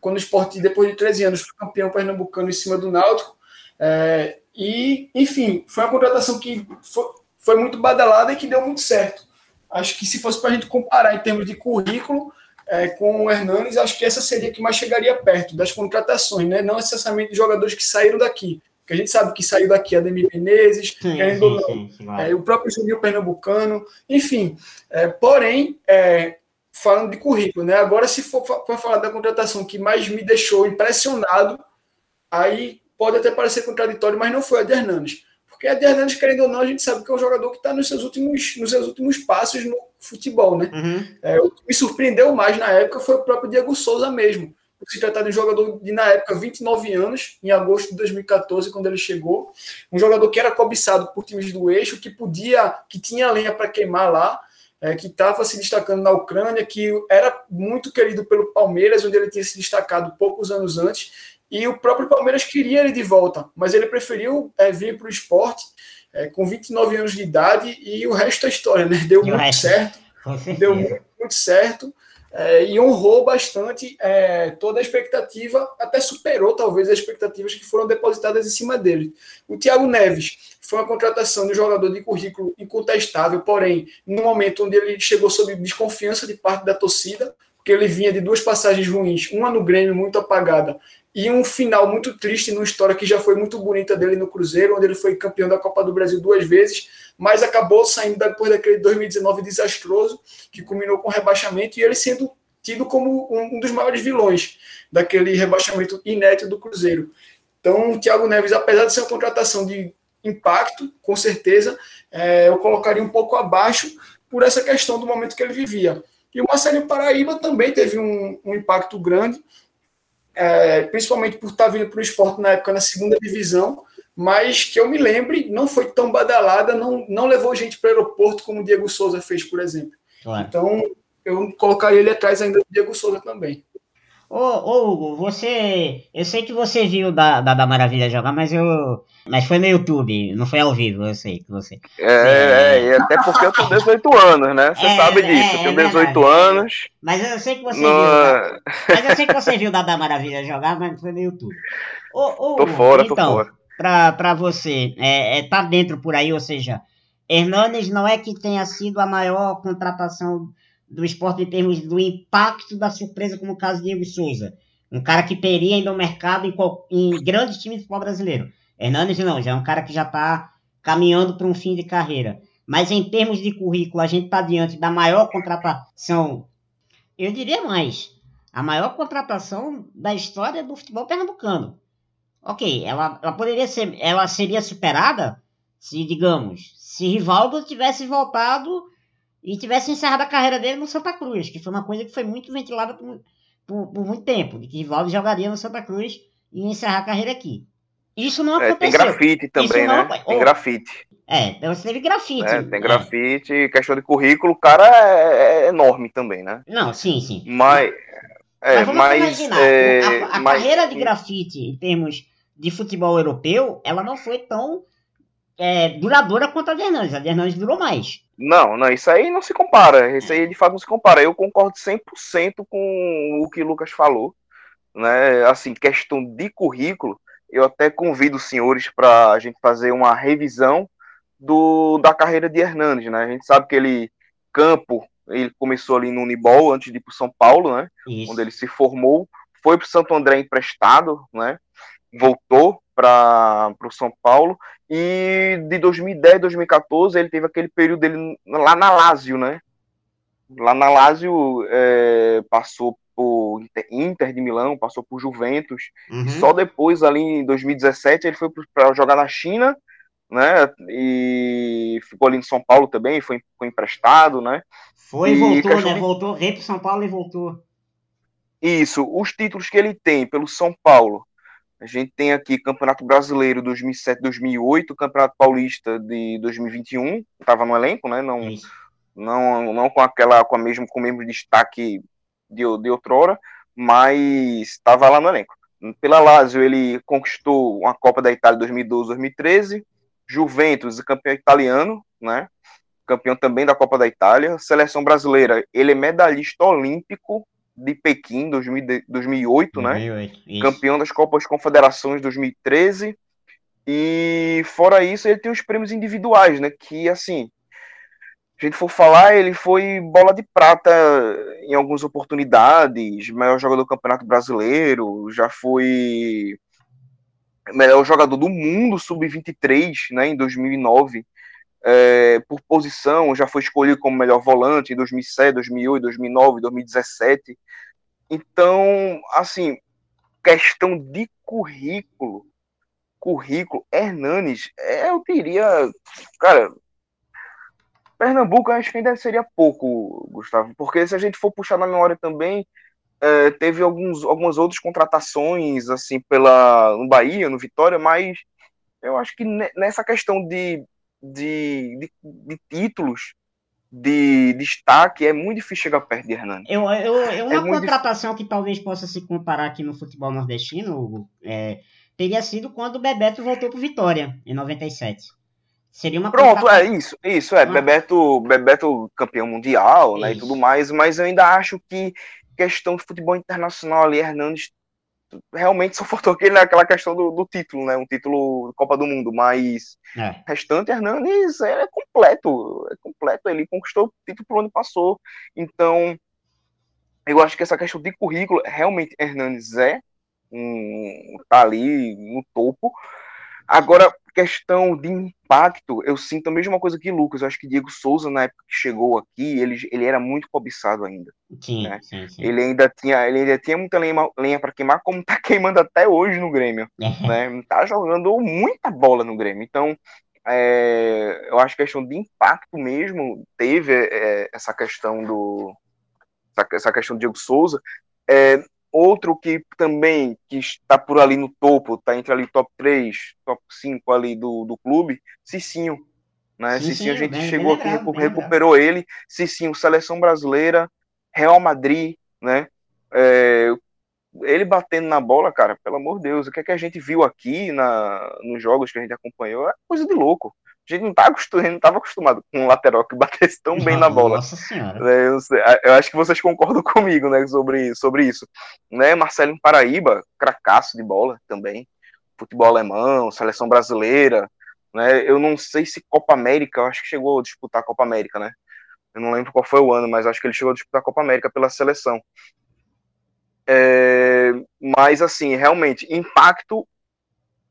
quando o esporte, depois de 13 anos, foi campeão pernambucano em cima do Náutico. É, e, enfim, foi uma contratação que foi, foi muito badalada e que deu muito certo. Acho que se fosse para a gente comparar em termos de currículo é, com o Hernanes, acho que essa seria que mais chegaria perto das contratações, né? não necessariamente de jogadores que saíram daqui. Porque a gente sabe que saiu daqui Ademir Menezes, sim, sim é, o próprio Juninho Pernambucano, enfim. É, porém, é, falando de currículo, né? Agora, se for para falar da contratação que mais me deixou impressionado, aí pode até parecer contraditório, mas não foi a de Hernandes. Porque a de Hernandes, querendo ou não, a gente sabe que é um jogador que está nos seus últimos, nos seus últimos passos no futebol, né? Uhum. É, o que me surpreendeu mais na época foi o próprio Diego Souza mesmo. Por se tratar de um jogador de, na época, 29 anos, em agosto de 2014, quando ele chegou. Um jogador que era cobiçado por times do eixo, que podia, que tinha lenha para queimar lá, é, que estava se destacando na Ucrânia, que era muito querido pelo Palmeiras, onde ele tinha se destacado poucos anos antes, e o próprio Palmeiras queria ele de volta, mas ele preferiu é, vir para o esporte é, com 29 anos de idade e o resto é história, né? Deu muito certo. Deu muito, muito certo. É, e honrou bastante é, toda a expectativa, até superou talvez as expectativas que foram depositadas em cima dele. O Thiago Neves foi uma contratação de um jogador de currículo incontestável, porém, no momento onde ele chegou sob desconfiança de parte da torcida, porque ele vinha de duas passagens ruins, uma no Grêmio muito apagada e um final muito triste numa história que já foi muito bonita dele no Cruzeiro, onde ele foi campeão da Copa do Brasil duas vezes, mas acabou saindo depois daquele 2019 desastroso, que culminou com rebaixamento, e ele sendo tido como um dos maiores vilões daquele rebaixamento inédito do Cruzeiro. Então, o Thiago Neves, apesar de ser uma contratação de impacto, com certeza, é, eu colocaria um pouco abaixo por essa questão do momento que ele vivia. E o Marcelinho Paraíba também teve um, um impacto grande, é, principalmente por estar vindo para o esporte na época na segunda divisão, mas que eu me lembre, não foi tão badalada, não, não levou gente para o aeroporto como o Diego Souza fez, por exemplo. Claro. Então, eu colocaria ele atrás ainda do Diego Souza também. Ô, ô, Hugo, você. Eu sei que você viu da, da, da Maravilha jogar, mas eu. Mas foi no YouTube, não foi ao vivo, eu sei que você. É, é, é até porque eu tenho 18 anos, né? Você é, sabe disso, é, eu tenho 18 é anos. Mas eu sei que você no... viu. Da, mas eu sei que você viu da, da Maravilha jogar, mas foi no YouTube. Ô, ô, tô fora, então, tô fora. Pra, pra você, é, é, tá dentro por aí, ou seja, Hernanes não é que tenha sido a maior contratação do esporte em termos do impacto da surpresa, como o caso de Diego Souza. Um cara que teria ainda o mercado em, em grandes times do futebol brasileiro. Hernandes não, já é um cara que já está caminhando para um fim de carreira. Mas em termos de currículo, a gente está diante da maior contratação, eu diria mais, a maior contratação da história do futebol pernambucano. Ok, ela, ela poderia ser, ela seria superada se, digamos, se Rivaldo tivesse voltado e tivesse encerrado a carreira dele no Santa Cruz, que foi uma coisa que foi muito ventilada por, por, por muito tempo, de que Rivaldo jogaria no Santa Cruz e encerrar a carreira aqui. Isso não aconteceu. É, tem grafite também, não... né? Tem grafite. É, então você teve grafite. É, tem grafite, é. questão de currículo, o cara é, é, enorme também, né? Não, sim, sim. Mas, é, mas mas, imaginar, é, a, a mas... carreira de grafite em termos de futebol europeu, ela não foi tão duradoura quanto a de Hernandes. A de Hernandes durou mais. Não, não, isso aí não se compara. Isso aí de fato não se compara. Eu concordo 100% com o que o Lucas falou. Né? Assim, questão de currículo, eu até convido os senhores para a gente fazer uma revisão do, da carreira de Hernandes. Né? A gente sabe que ele, campo, Ele começou ali no Unibol antes de ir para São Paulo, né? Isso. Onde ele se formou, foi para Santo André emprestado, né? Voltou para o São Paulo e de 2010 2014 ele teve aquele período dele lá na Lazio, né? Lá na Lazio é, passou por Inter de Milão, passou por Juventus Uhum. e só depois ali em 2017 ele foi para jogar na China, né? E ficou ali em São Paulo também, foi, foi emprestado, né? Foi e voltou, né? de- Voltou, veio pro São Paulo e voltou. Isso, os títulos que ele tem pelo São Paulo. A gente tem aqui Campeonato Brasileiro 2007-2008, Campeonato Paulista de 2021, estava no elenco, né? Não, Isso. não, não com aquela com a mesmo com o mesmo destaque de, de outrora, mas estava lá no elenco. Pela Lazio ele conquistou uma Copa da Itália 2012-2013, Juventus campeão italiano, né? Campeão também da Copa da Itália, seleção brasileira, ele é medalhista olímpico de Pequim 2000 2008, né? 2008. Isso. campeão das Copas Confederações 2013. E fora isso, ele tem os prêmios individuais, né? Que assim, se a gente for falar, ele foi bola de prata em algumas oportunidades, maior jogador do Campeonato Brasileiro, já foi melhor jogador do mundo sub-23, né, em 2009. É, por posição, já foi escolhido como melhor volante em 2007, 2008, 2009, 2017. Então, assim, questão de currículo, currículo, Hernanes, é, eu diria, cara, Pernambuco acho que ainda seria pouco, Gustavo, porque se a gente for puxar na memória também, é, teve alguns, algumas outras contratações, assim, pela, no Bahia, no Vitória, mas eu acho que ne- nessa questão de, de, de, de títulos, de destaque, é muito difícil chegar perto de Hernanes. Eu, eu, eu, uma É contratação que talvez possa se comparar aqui no futebol nordestino Hugo, é, teria sido quando o Bebeto voltou pro Vitória, em 97. Seria uma Pronto, contratação- é isso, isso, é, Ah. Bebeto, Bebeto campeão mundial, né, e Isso. tudo mais, mas eu ainda acho que questão de futebol internacional ali, Hernandes realmente só faltou aquele, aquela questão do, do título, né, um título Copa do Mundo, mas É. restante, Hernandes é completo, é completo, ele conquistou o título por onde passou, então eu acho que essa questão de currículo, realmente Hernandes é, um, tá ali no topo, agora, questão de impacto, eu sinto a mesma coisa que Lucas, eu acho que Diego Souza, na época que chegou aqui, ele, ele era muito cobiçado ainda, Sim, né? sim, sim. ele ainda tinha, ele ainda tinha muita lenha, lenha para queimar, como tá queimando até hoje no Grêmio, né? Tá jogando muita bola no Grêmio. Então, é, eu acho que a questão de impacto mesmo teve é, essa questão do essa, questão do Diego Souza. É, outro que também que está por ali no topo, está entre ali top 3, top 5 ali do, do clube, Cicinho. Né? Cicinho, Cicinho, a gente bem- bem chegou aqui, bem lembrado. recuperou ele. Cicinho, seleção brasileira, Real Madrid, né? É, ele batendo na bola, cara, pelo amor de Deus, o que, é que a gente viu aqui na, nos jogos que a gente acompanhou é coisa de louco. A gente não tá acostumado, não estava acostumado com um lateral que batesse tão bem na bola. Nossa senhora. né, eu, eu acho que vocês concordam comigo, né, sobre, sobre isso. Né, Marcelo em Paraíba, cracaço de bola também. Futebol alemão, seleção brasileira, né? Eu não sei se Copa América, eu acho que chegou a disputar a Copa América, né? Eu não lembro qual foi o ano, mas acho que ele chegou a disputar a Copa América pela seleção. É, mas assim, realmente, impacto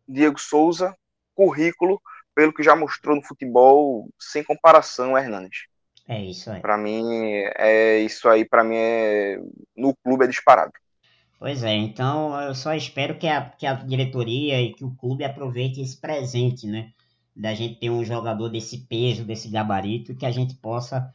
Diego Souza, currículo, pelo que já mostrou no futebol, sem comparação, Hernandes. É isso aí. Para mim, é isso aí, para mim é no clube é disparado. Pois é, então eu só espero que a, que a diretoria e que o clube aproveite esse presente, né? Da gente ter um jogador desse peso, desse gabarito, que a gente possa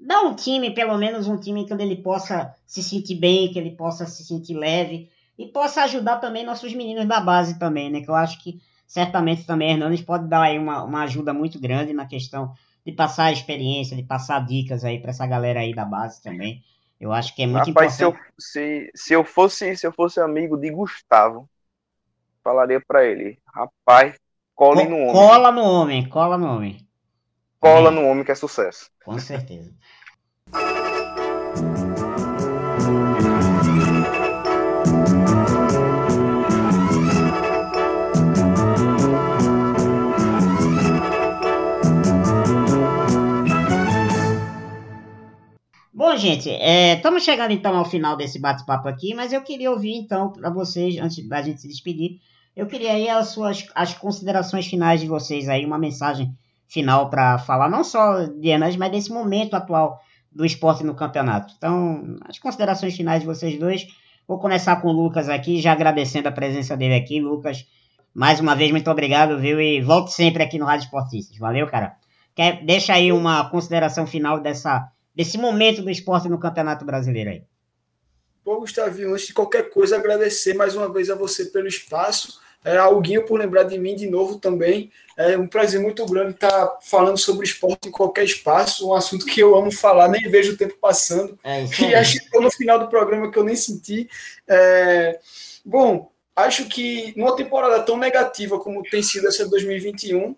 dar um time, pelo menos um time que ele possa se sentir bem, que ele possa se sentir leve e possa ajudar também nossos meninos da base também, né? Que eu acho que certamente também Hernandes pode dar aí uma, uma ajuda muito grande na questão de passar experiência, de passar dicas aí para essa galera aí da base também. Eu acho que é muito Rapaz, se eu, importante. se, se eu fosse se eu fosse amigo de Gustavo, falaria para ele, rapaz, cole Co- no homem, Cola no homem, cola no homem. cola É, no homem que é sucesso. Com certeza. Gente, estamos é, chegando então ao final desse bate-papo aqui, mas eu queria ouvir então para vocês, antes da gente se despedir, eu queria aí as suas as considerações finais de vocês aí, uma mensagem final para falar não só de Enas, mas desse momento atual do esporte no campeonato. Então, as considerações finais de vocês dois. Vou começar com o Lucas aqui, já agradecendo a presença dele aqui. Lucas, mais uma vez, muito obrigado, viu? E volte sempre aqui no Rádio Esportistas. Valeu, cara. Quer, deixa aí uma consideração final dessa, desse momento do esporte no Campeonato Brasileiro aí. Pô, Gustavinho, antes de qualquer coisa, agradecer mais uma vez a você pelo espaço é, Alguinho por lembrar de mim de novo também. É um prazer muito grande estar falando sobre esporte em qualquer espaço, um assunto que eu amo falar, nem vejo o tempo passando. É e acho que no final do programa que eu nem senti. É... Bom, acho que numa temporada tão negativa como tem sido essa 2021,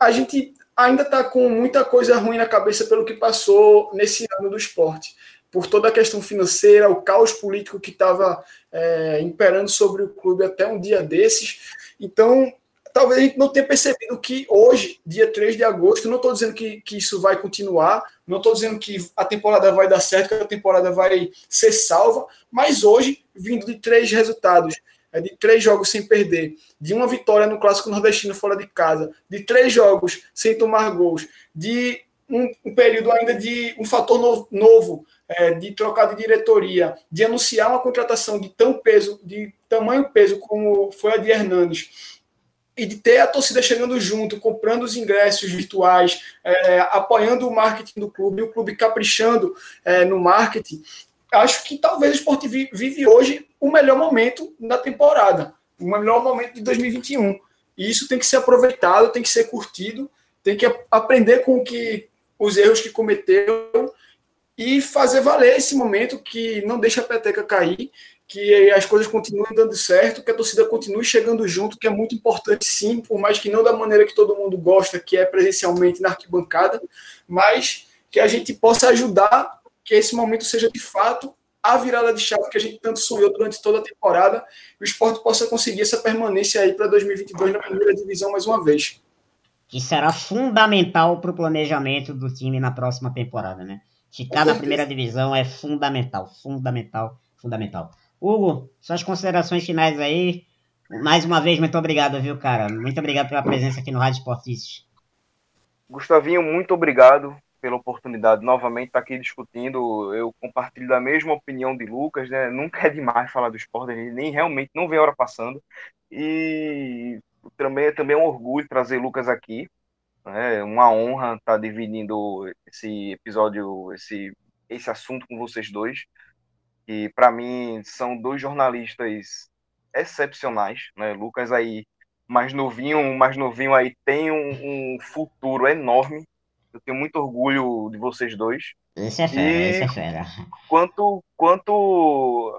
a gente ainda está com muita coisa ruim na cabeça pelo que passou nesse ano do esporte por toda a questão financeira, o caos político que estava é, imperando sobre o clube até um dia desses. Então, talvez a gente não tenha percebido que hoje, dia 3 de agosto, não estou dizendo que, que isso vai continuar, não estou dizendo que a temporada vai dar certo, que a temporada vai ser salva, mas hoje, vindo de três resultados, é de três jogos sem perder, de uma vitória no Clássico Nordestino fora de casa, de três jogos sem tomar gols, de um, um período ainda de um fator novo, novo é, de trocar de diretoria, de anunciar uma contratação de tão peso, de tamanho peso como foi a de Hernandes, e de ter a torcida chegando junto, comprando os ingressos virtuais, é, apoiando o marketing do clube, o clube caprichando é, no marketing, acho que talvez o esporte vive hoje o melhor momento da temporada, o melhor momento de 2021. E isso tem que ser aproveitado, tem que ser curtido, tem que aprender com que os erros que cometeu e fazer valer esse momento que não deixa a peteca cair, que as coisas continuem dando certo, que a torcida continue chegando junto, que é muito importante sim, por mais que não da maneira que todo mundo gosta, que é presencialmente na arquibancada, mas que a gente possa ajudar que esse momento seja de fato a virada de chave que a gente tanto sonhou durante toda a temporada, e o esporte possa conseguir essa permanência aí para 2022 na primeira divisão mais uma vez. Que será fundamental para o planejamento do time na próxima temporada, né? Ficar na primeira divisão é fundamental, fundamental, fundamental. Hugo, suas considerações finais aí. Mais uma vez, muito obrigado, viu, cara? Muito obrigado pela presença aqui no Rádio Esportistas. Gustavinho, muito obrigado pela oportunidade novamente estar aqui discutindo. Eu compartilho da mesma opinião de Lucas, né? Nunca é demais falar do esporte, nem realmente não vê a hora passando. E também, também é um orgulho trazer Lucas aqui, é uma honra estar tá dividindo esse episódio, esse, esse assunto com vocês dois. E para mim são dois jornalistas excepcionais, né? Lucas aí mais novinho, mais novinho aí tem um, um futuro enorme. Eu tenho muito orgulho de vocês dois. Esse é fera, e esse é fera. Quanto, quanto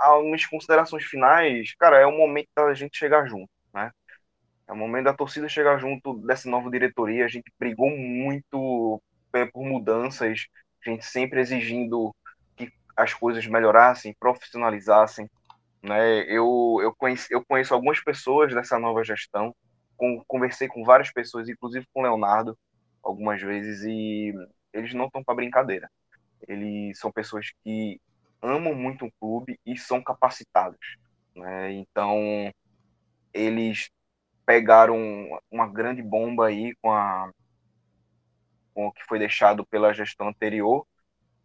a umas considerações finais, cara, é o momento da gente chegar junto, né? É o momento da torcida chegar junto dessa nova diretoria. A gente brigou muito é, por mudanças, a gente sempre exigindo que as coisas melhorassem, profissionalizassem. Né? Eu, eu, conheço, eu conheço algumas pessoas dessa nova gestão, com, conversei com várias pessoas, inclusive com o Leonardo, algumas vezes, e eles não estão para brincadeira. Eles são pessoas que amam muito o clube e são capacitados. Né? Então, eles pegaram uma grande bomba aí com, a, com o que foi deixado pela gestão anterior,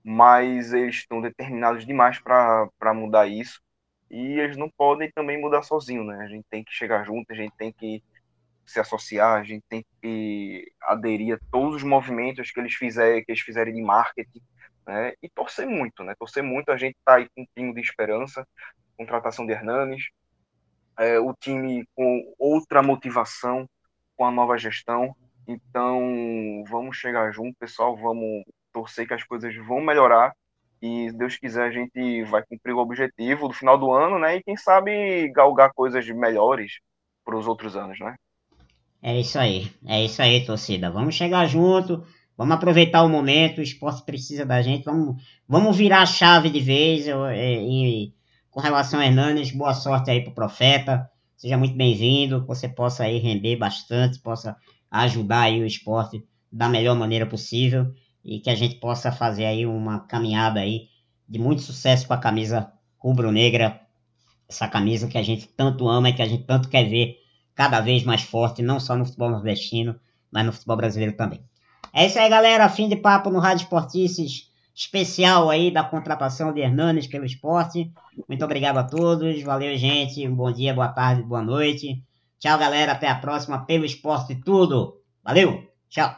mas eles estão determinados demais para mudar isso e eles não podem também mudar sozinho, né? A gente tem que chegar junto, a gente tem que se associar, a gente tem que aderir a todos os movimentos que eles fizerem, que eles fizerem de marketing, né? E torcer muito, né? Torcer muito, a gente tá aí com um pingo de esperança, contratação de Hernanes, é, o time com outra motivação, com a nova gestão. Então, vamos chegar junto, pessoal, vamos torcer que as coisas vão melhorar e, se Deus quiser, a gente vai cumprir o objetivo do final do ano, né? E quem sabe galgar coisas melhores para os outros anos, né? É isso aí, é isso aí, torcida. Vamos chegar junto, vamos aproveitar o momento, o esporte precisa da gente, vamos, vamos virar a chave de vez. E, e com relação a Hernanes, boa sorte aí pro Profeta. Seja muito bem-vindo, que você possa aí render bastante, possa ajudar aí o esporte da melhor maneira possível. e que a gente possa fazer aí uma caminhada aí de muito sucesso com a camisa rubro-negra, essa camisa que a gente tanto ama e que a gente tanto quer ver cada vez mais forte, não só no futebol nordestino, mas no futebol brasileiro também. É isso aí, galera. Fim de papo no Rádio Esportices especial aí da contratação de Hernanes pelo esporte. Muito obrigado a todos. Valeu, gente. Bom dia, boa tarde, boa noite. Tchau, galera. Até a próxima pelo esporte tudo. Valeu. Tchau.